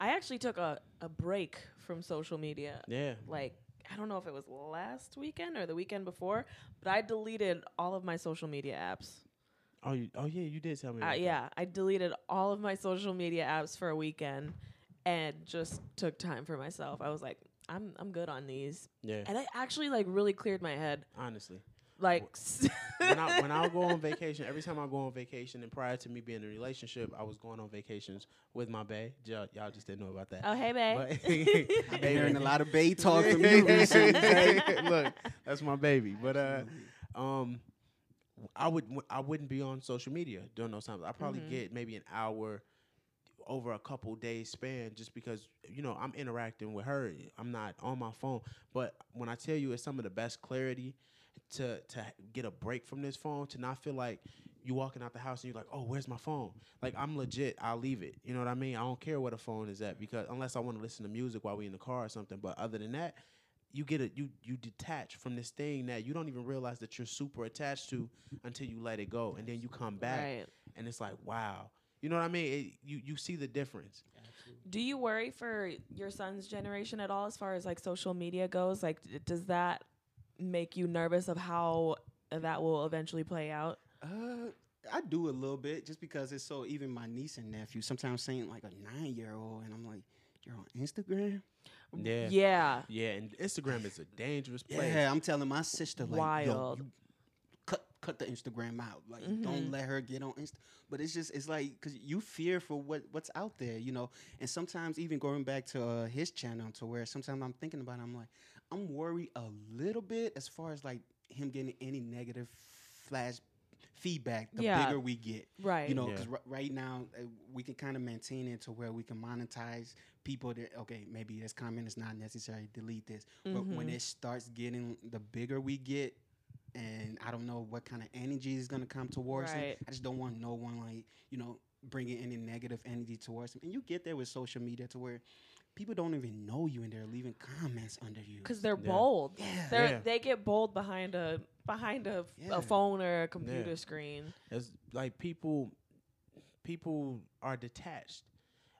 I actually took a, a break from social media. Yeah. Like, I don't know if it was last weekend or the weekend before, but I deleted all of my social media apps. Oh, you, oh yeah, you did tell me. Uh, about that. yeah, I deleted all of my social media apps for a weekend and just took time for myself. I was like, I'm I'm good on these. Yeah. And I actually like really cleared my head. Honestly, Like when I when I go on vacation, every time I go on vacation, and prior to me being in a relationship, I was going on vacations with my bae. Y'all, y'all just didn't know about that. Oh hey babe. But- I've been hearing a lot of bae talk from you recently. Look, that's my baby. But uh, um, I would I wouldn't be on social media during those times. I probably Mhm. get maybe an hour over a couple days span just because you know I'm interacting with her. I'm not on my phone. But when I tell you it's some of the best clarity to to get a break from this phone, to not feel like you walking out the house and you're like, oh, where's my phone? Like I'm legit. I'll leave it. You know what I mean? I don't care where the phone is at because unless I want to listen to music while we in the car or something. But other than that, you get it. You you detach from this thing that you don't even realize that you're super attached to until you let it go, and then you come back Right. and it's like, wow. You know what I mean? It, you you see the difference. Do you worry for your son's generation at all as far as like social media goes? Like does that make you nervous of how that will eventually play out? Uh, I do a little bit just because it's so. Even my niece and nephew sometimes saying like a nine year old, and I'm like, "You're on Instagram." Yeah. Yeah. Yeah, and Instagram is a dangerous place. Yeah, I'm telling my sister like, "Yo, Wild. you cut cut the Instagram out. Like, Mhm. don't let her get on Insta." But it's just it's like because you fear for what what's out there, you know. And sometimes even going back to uh, his channel, to where sometimes I'm thinking about, it, I'm like, I'm worried a little bit as far as like him getting any negative flash feedback. The Yeah. bigger we get, Right. you know, Yeah. because right now uh, we can kind of maintain it to where we can monetize people that okay, maybe this comment is not necessary, delete this. But when Mhm. it starts getting the bigger we get, and I don't know what kind of energy is gonna come towards Right. it. I just don't want no one like you know bringing any negative energy towards him. And you get there with social media to where people don't even know you and they're leaving comments under you. Because they're Yeah. bold. yeah, They're, Yeah. They get bold behind a behind a, Yeah. a phone or a computer screen. It's like people people are detached.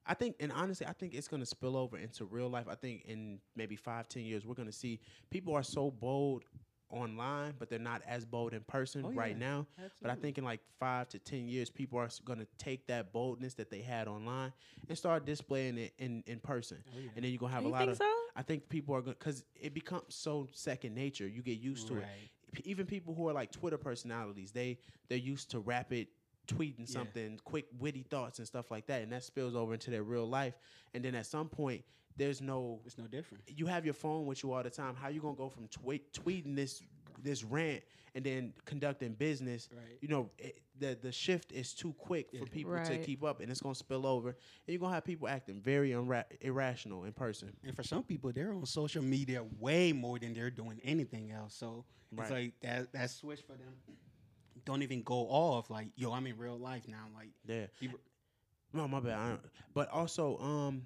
I think, and honestly, I think it's gonna spill over into real life. I think in maybe five, ten years, we're gonna see people are so bold online, but they're not as bold in person Oh, right yeah. now. But I think in like five to ten years, people are going to take that boldness that they had online and start displaying it in, in person. Oh, yeah. And then you're gonna have you a lot of. so? I think people are gonna because it becomes so second nature. You get used to it. P- Even people who are like Twitter personalities, they they're used to rapid tweeting Yeah. something, quick witty thoughts and stuff like that, and that spills over into their real life. And then at some point, there's no It's no different. you have your phone with you all the time. How you gonna go from tweet, tweeting this this rant and then conducting business? Right. You know, it, the the shift is too quick for Yeah. people to keep up, and it's gonna spill over. And you're gonna have people acting very unra- irrational in person. And for some people, they're on social media way more than they're doing anything else. So Right. it's like that that switch for them don't even go off. Like, yo, I'm in real life now. Like, Yeah. people, No, my bad. I don't- But also, um,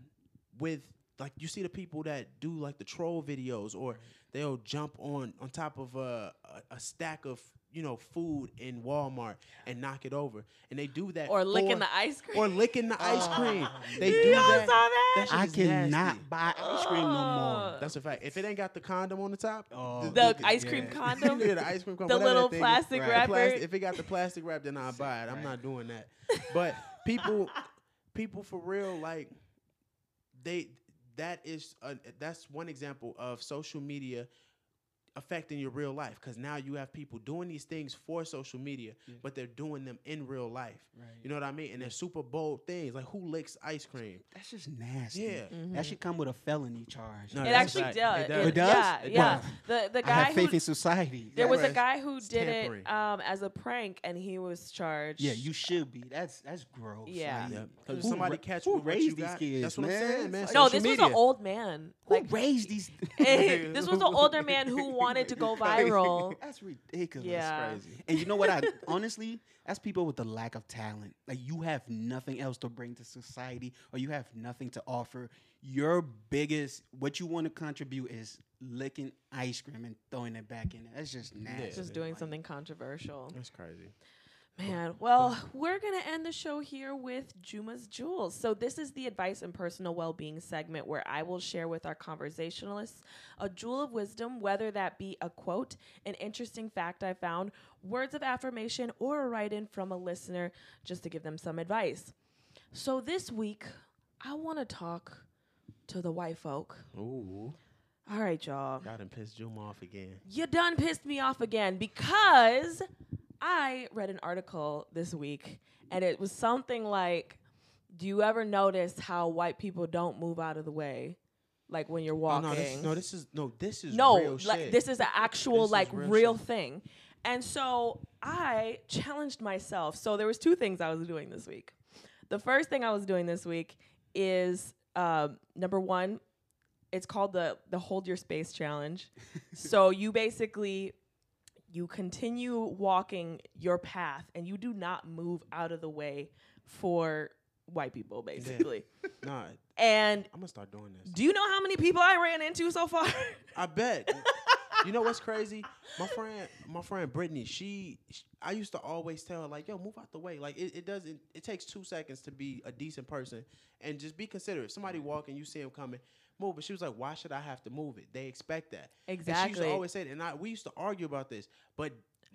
with like you see the people that do like the troll videos, or they'll jump on on top of a, a a stack of you know food in Walmart and knock it over, and they do that Or licking for- the ice cream. or licking the ice Oh, cream. They you do all that. saw that? That I cannot nasty. buy ice cream no more. Oh. That's a fact. If it ain't got the condom on the top, Oh, The the- ice cream yeah. condom? yeah, the ice cream condom, the little thing is. plastic Right. The wrapper. plastic- if it got the plastic wrap, then I'll buy it. I'm Right. not doing that. But people, people for real, like they, that is a, that's one example of social media affecting your real life because now you have people doing these things for social media, Yeah. but they're doing them in real life. Right. You know what I mean? And they're super bold things like who licks ice cream? That's just nasty. Yeah. Mhm. That should come with a felony charge. No, it actually fact. does. It does. It does? Yeah, It yeah. does. The the I guy have faith who in society. there was a guy who It's did tampering. it um, as a prank, and he was charged. Yeah, you should be. That's that's gross. Yeah. Like, Yeah. Because somebody ra- catch who you with what raised you these got, kids, that's what I'm man? saying, man. No, Social this was an old man. Who raised these? this was an older man who wanted to go viral. That's ridiculous. Yeah. crazy. And you know what? I honestly, that's people with the lack of talent. Like you have nothing else to bring to society, or you have nothing to offer. Your biggest, what you want to contribute is licking ice cream and throwing it back in. it. That's just nasty. Just doing something controversial. That's crazy. Man, well, we're going to end the show here with Juma's Jewels. So, this is the advice and personal well being segment where I will share with our conversationalists a jewel of wisdom, whether that be a quote, an interesting fact I found, words of affirmation, or a write in from a listener just to give them some advice. So, this week, I want to talk to the white folk. Ooh, All right, y'all. got him pissed Juma off again. You done pissed me off again because I read an article this week and it was something like Do you ever notice how white people don't move out of the way? Like when you're Oh, walking. no, this, no, this is no, this is No, real like shit. this is an actual This like real real, thing. And so I challenged myself. So there was two things I was doing this week. The first thing I was doing this week is um, number one, it's called the the hold your space challenge. so you basically you continue walking your path and you do not move out of the way for white people basically. Nah, And I'm gonna start doing this. do you know how many people I ran into so far? I bet. you know what's crazy? My friend, my friend Brittany, she, sh I used to always tell her like, "Yo, move out the way." Like it, it doesn't. It takes two seconds to be a decent person, and just be considerate. Somebody walking, you see him coming, move. But she was like, "Why should I have to move it? They expect that." And she used Exactly. to always say and I we used to argue about this, but.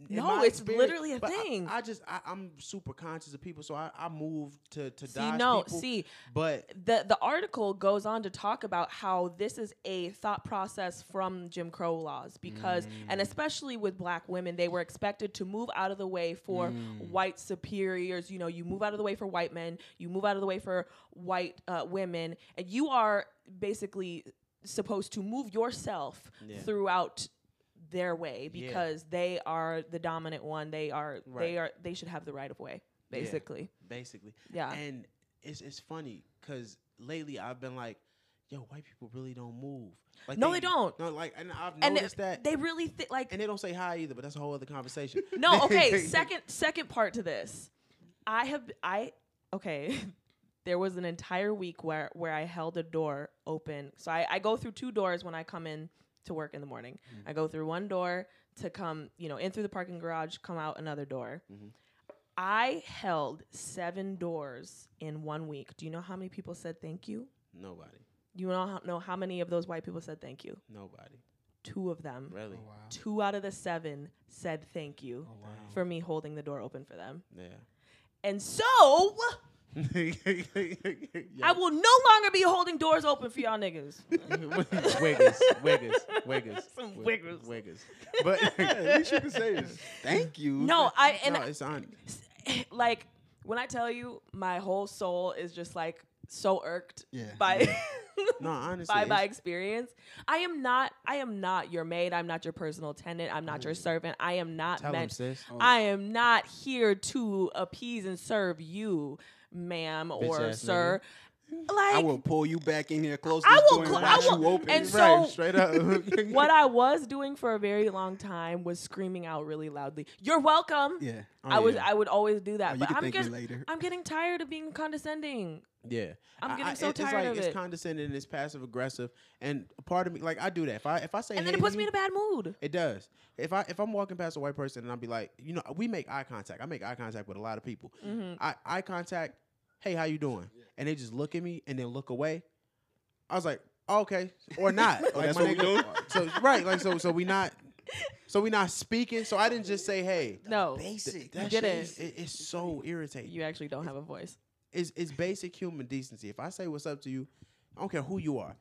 No, it's literally a but I- thing. I, just I, I'm super conscious of people, so I, I moved to to see, dodge no, people. see, but the the article goes on to talk about how this is a thought process from Jim Crow laws because and Mm. especially with black women they were expected to move out of the way for Mm. white superiors you know you move out of the way for white men you move out of the way for white uh, women and you are basically supposed to move yourself Yeah. throughout their way Yeah. because they are the dominant one they are they are they should have the right of way Yeah. basically basically. Yeah. And it's it's funny because lately I've been like, yo, white people really don't move. Like No, they don't. No, like and I've and noticed they, that. they really think like and they don't say hi either, but that's a whole other conversation. No, okay. second second part to this. I have I okay. there was an entire week where where I held a door open. So I, I go through two doors when I come in to work in the morning. Mm-hmm. I go through one door to come, you know, in through the parking garage, come out another door. Mm-hmm. I held seven doors in one week. Do you know how many people said thank you? Nobody. Do you know how, know how many of those white people said thank you? Nobody. Two of them. Really? Oh, two out of the seven said thank you Oh, wow. for me holding the door open for them. Yeah. And so Yeah. I will no longer be holding doors open for y'all niggas. Wiggers, wiggers, wiggers, Some wiggers. wiggers. But At least you can say this. Thank you. No, I and no, it's on. like when I tell you my whole soul is just like so irked Yeah. by No, honestly, by my experience. I am not I am not your maid. I'm not your personal attendant. I'm not your mm. servant. I am not Tell 'em, meant sis. Oh. I am not here to appease and serve you, ma'am or Bitch-ass sir. Like I will pull you back in here, close I this will door, cl- I will- you open. and so- right, straight up. what I was doing for a very long time was screaming out really loudly. You're welcome. yeah. Oh, I was. I would always do Oh, that. you but can I'm thank me getting later. I'm getting tired of being condescending. Yeah, I'm getting I- so it- it's tired like, of it's it. condescending. It's passive aggressive, and part of me, like I do that. If I if I say, And then hey it puts me in a bad mood. It does. If I if I'm walking past a white person and I'll be like, you know, we make eye contact. I make eye contact with a lot of people. Mm-hmm. I eye contact. Hey, how you doing? And they just look at me and then look away. I was like, oh, okay, or not. like, that's my what we doing? So right, like so so we not. So we not speaking. So I didn't just say, "Hey." No, Basic. That You shit didn't. is- it- it's so irritating. you actually don't have a voice. It's, it's basic human decency. If I say what's up to you, I don't care who you are.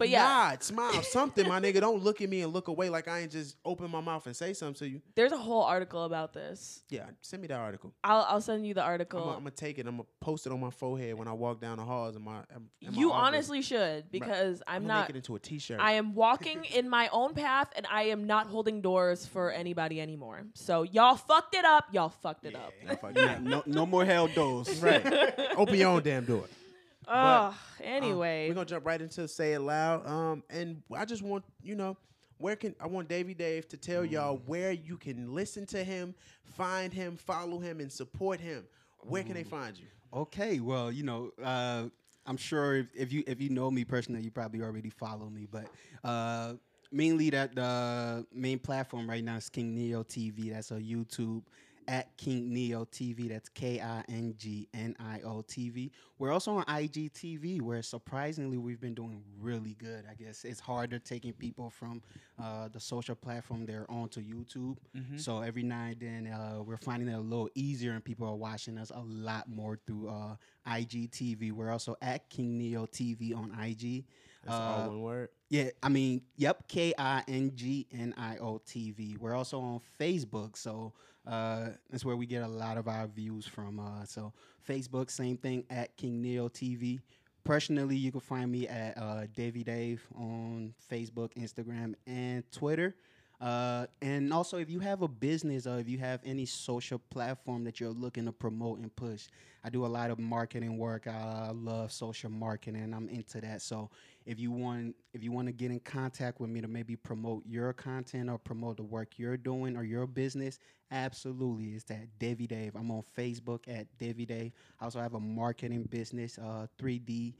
But yeah, Nod, smile, something, my nigga. Don't look at me and look away like I ain't just open my mouth and say something to you. there's a whole article about this. Yeah, send me that article. I'll I'll send you the article. I'm gonna take it. I'm gonna post it on my forehead when I walk down the halls in my. in my you office. honestly should because I'm not. I'm gonna not. make it into a T-shirt. I am walking in my own path and I am not holding doors for anybody anymore. So y'all fucked it up. Y'all fucked it up. Fuck Yeah, no, no more held doors. right. Open your own damn door. Oh, Um, anyway. we're gonna jump right into say it loud. Um, and I just want you know, where can I want Davy Dave to tell y'all where you can listen to him, find him, follow him, and support him. Where can they find you? Okay, well, you know, uh, I'm sure if, if you if you know me personally, you probably already follow me. But uh, mainly that the main platform right now is King Neo TV. That's on YouTube, at King Neo TV. That's K I N G N I O TV. We're also on IGTV, where surprisingly we've been doing really good. I guess it's harder taking people from uh, the social platform they're on to YouTube. So every now and then uh, we're finding it a little easier, and people are watching us a lot more through uh, IGTV. We're also at King Neo TV on IG. That's Uh, all one word. yeah, I mean, yep, K I N G N I O T V. We're also on Facebook, so uh, that's where we get a lot of our views from. Uh, so Facebook, same thing at King Neo TV. Personally, you can find me at uh, Davy Dave on Facebook, Instagram, and Twitter. Uh, and also, if you have a business or if you have any social platform that you're looking to promote and push, I do a lot of marketing work. I love social marketing. I'm into that. So if you want, if you want to get in contact with me to maybe promote your content or promote the work you're doing or your business, absolutely, it's that Davy Dave. I'm on Facebook at Davy Dave. I also have a marketing business, uh, 3D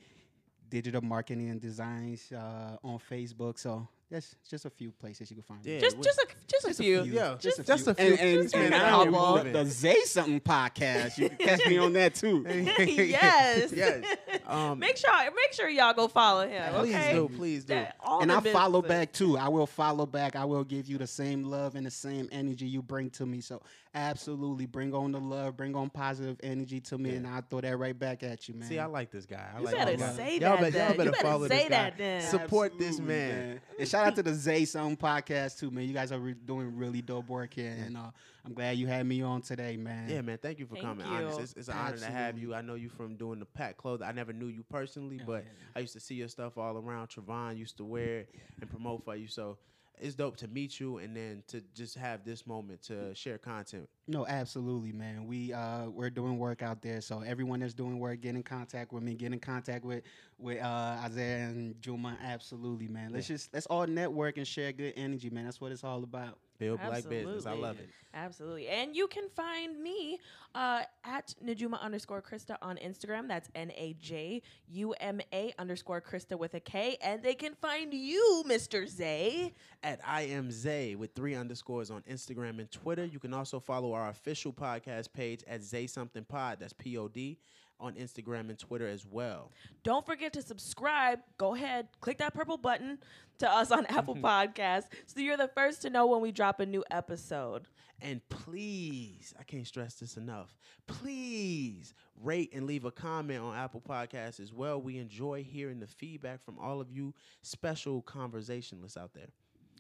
digital marketing and designs uh, on Facebook. So that's just a few places you can find me. Yeah, Just we- just a just a few. Yeah, Just, just a a few. few. And, and, Just and a now couple. the, the Zay Something podcast. You can catch me on that too. yes. yes. Um, make sure make sure y'all go follow him. please okay? do, please do. That- and I follow back too. I will follow back. I will give you the same love and the same energy you bring to me. So absolutely, bring on the love, bring on positive energy to me, Yeah. and I'll throw that right back at you, man. See, I like this guy. I You like better this guy. say y'all that better. Y'all better You better follow say this guy. that then. Support this Absolutely, man. And shout out to the Zay Something podcast too, man. You guys are re- doing really dope work here, and uh, I'm glad you had me on today, man. Yeah, man. Thank you for Thank coming. you. Honest, it's, it's an honor to have Absolutely. you. I know you from doing the pack clothes. I never knew you personally, Oh, but yeah. I used to see your stuff all around. Travon used to wear it and promote for you. So it's dope to meet you and then to just have this moment to share content. No, absolutely, man. We uh we're doing work out there, so everyone that's doing work, get in contact with me, get in contact with with uh Isaiah and Juma. Absolutely, man. Let's just let's all network and share good energy, man. That's what it's all about. Build black business. I love it. Absolutely. And you can find me uh, at Najuma underscore Krista on Instagram. That's N A J U M A underscore Krista with a K. And they can find you, Mr. Zay. At I am Zay with three underscores on Instagram and Twitter. You can also follow our official podcast page at Zay Something Pod. That's P O D on Instagram and Twitter as well. Don't forget to subscribe. Go ahead, click that purple button to us on Apple Podcasts so you're the first to know when we drop a new episode. And please, I can't stress this enough. Please rate and leave a comment on Apple Podcasts as well. We enjoy hearing the feedback from all of you special conversationalists out there.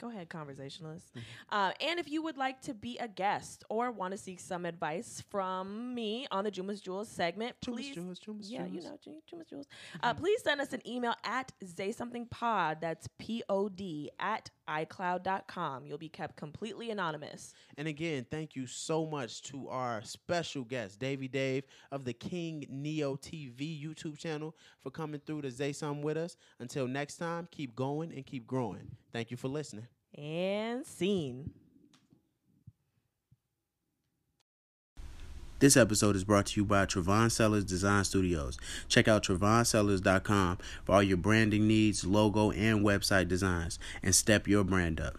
Go ahead, conversationalist. Uh, and if you would like to be a guest or want to seek some advice from me on the Jumas Jewels segment, Jumas please. Jewels, Jumas yeah, you know, Jumas Jewels. Uh, please send us an email at say something pod. That's P O D at iCloud.com. You'll be kept completely anonymous. And again, thank you so much to our special guest, Davy Dave of the King Neo TV YouTube channel, for coming through to say something with us. Until next time, keep going and keep growing. Thank you for listening. And scene. This episode is brought to you by Trevon Sellers Design Studios. Check out TravonSellers.com for all your branding needs, logo, and website designs, and step your brand up.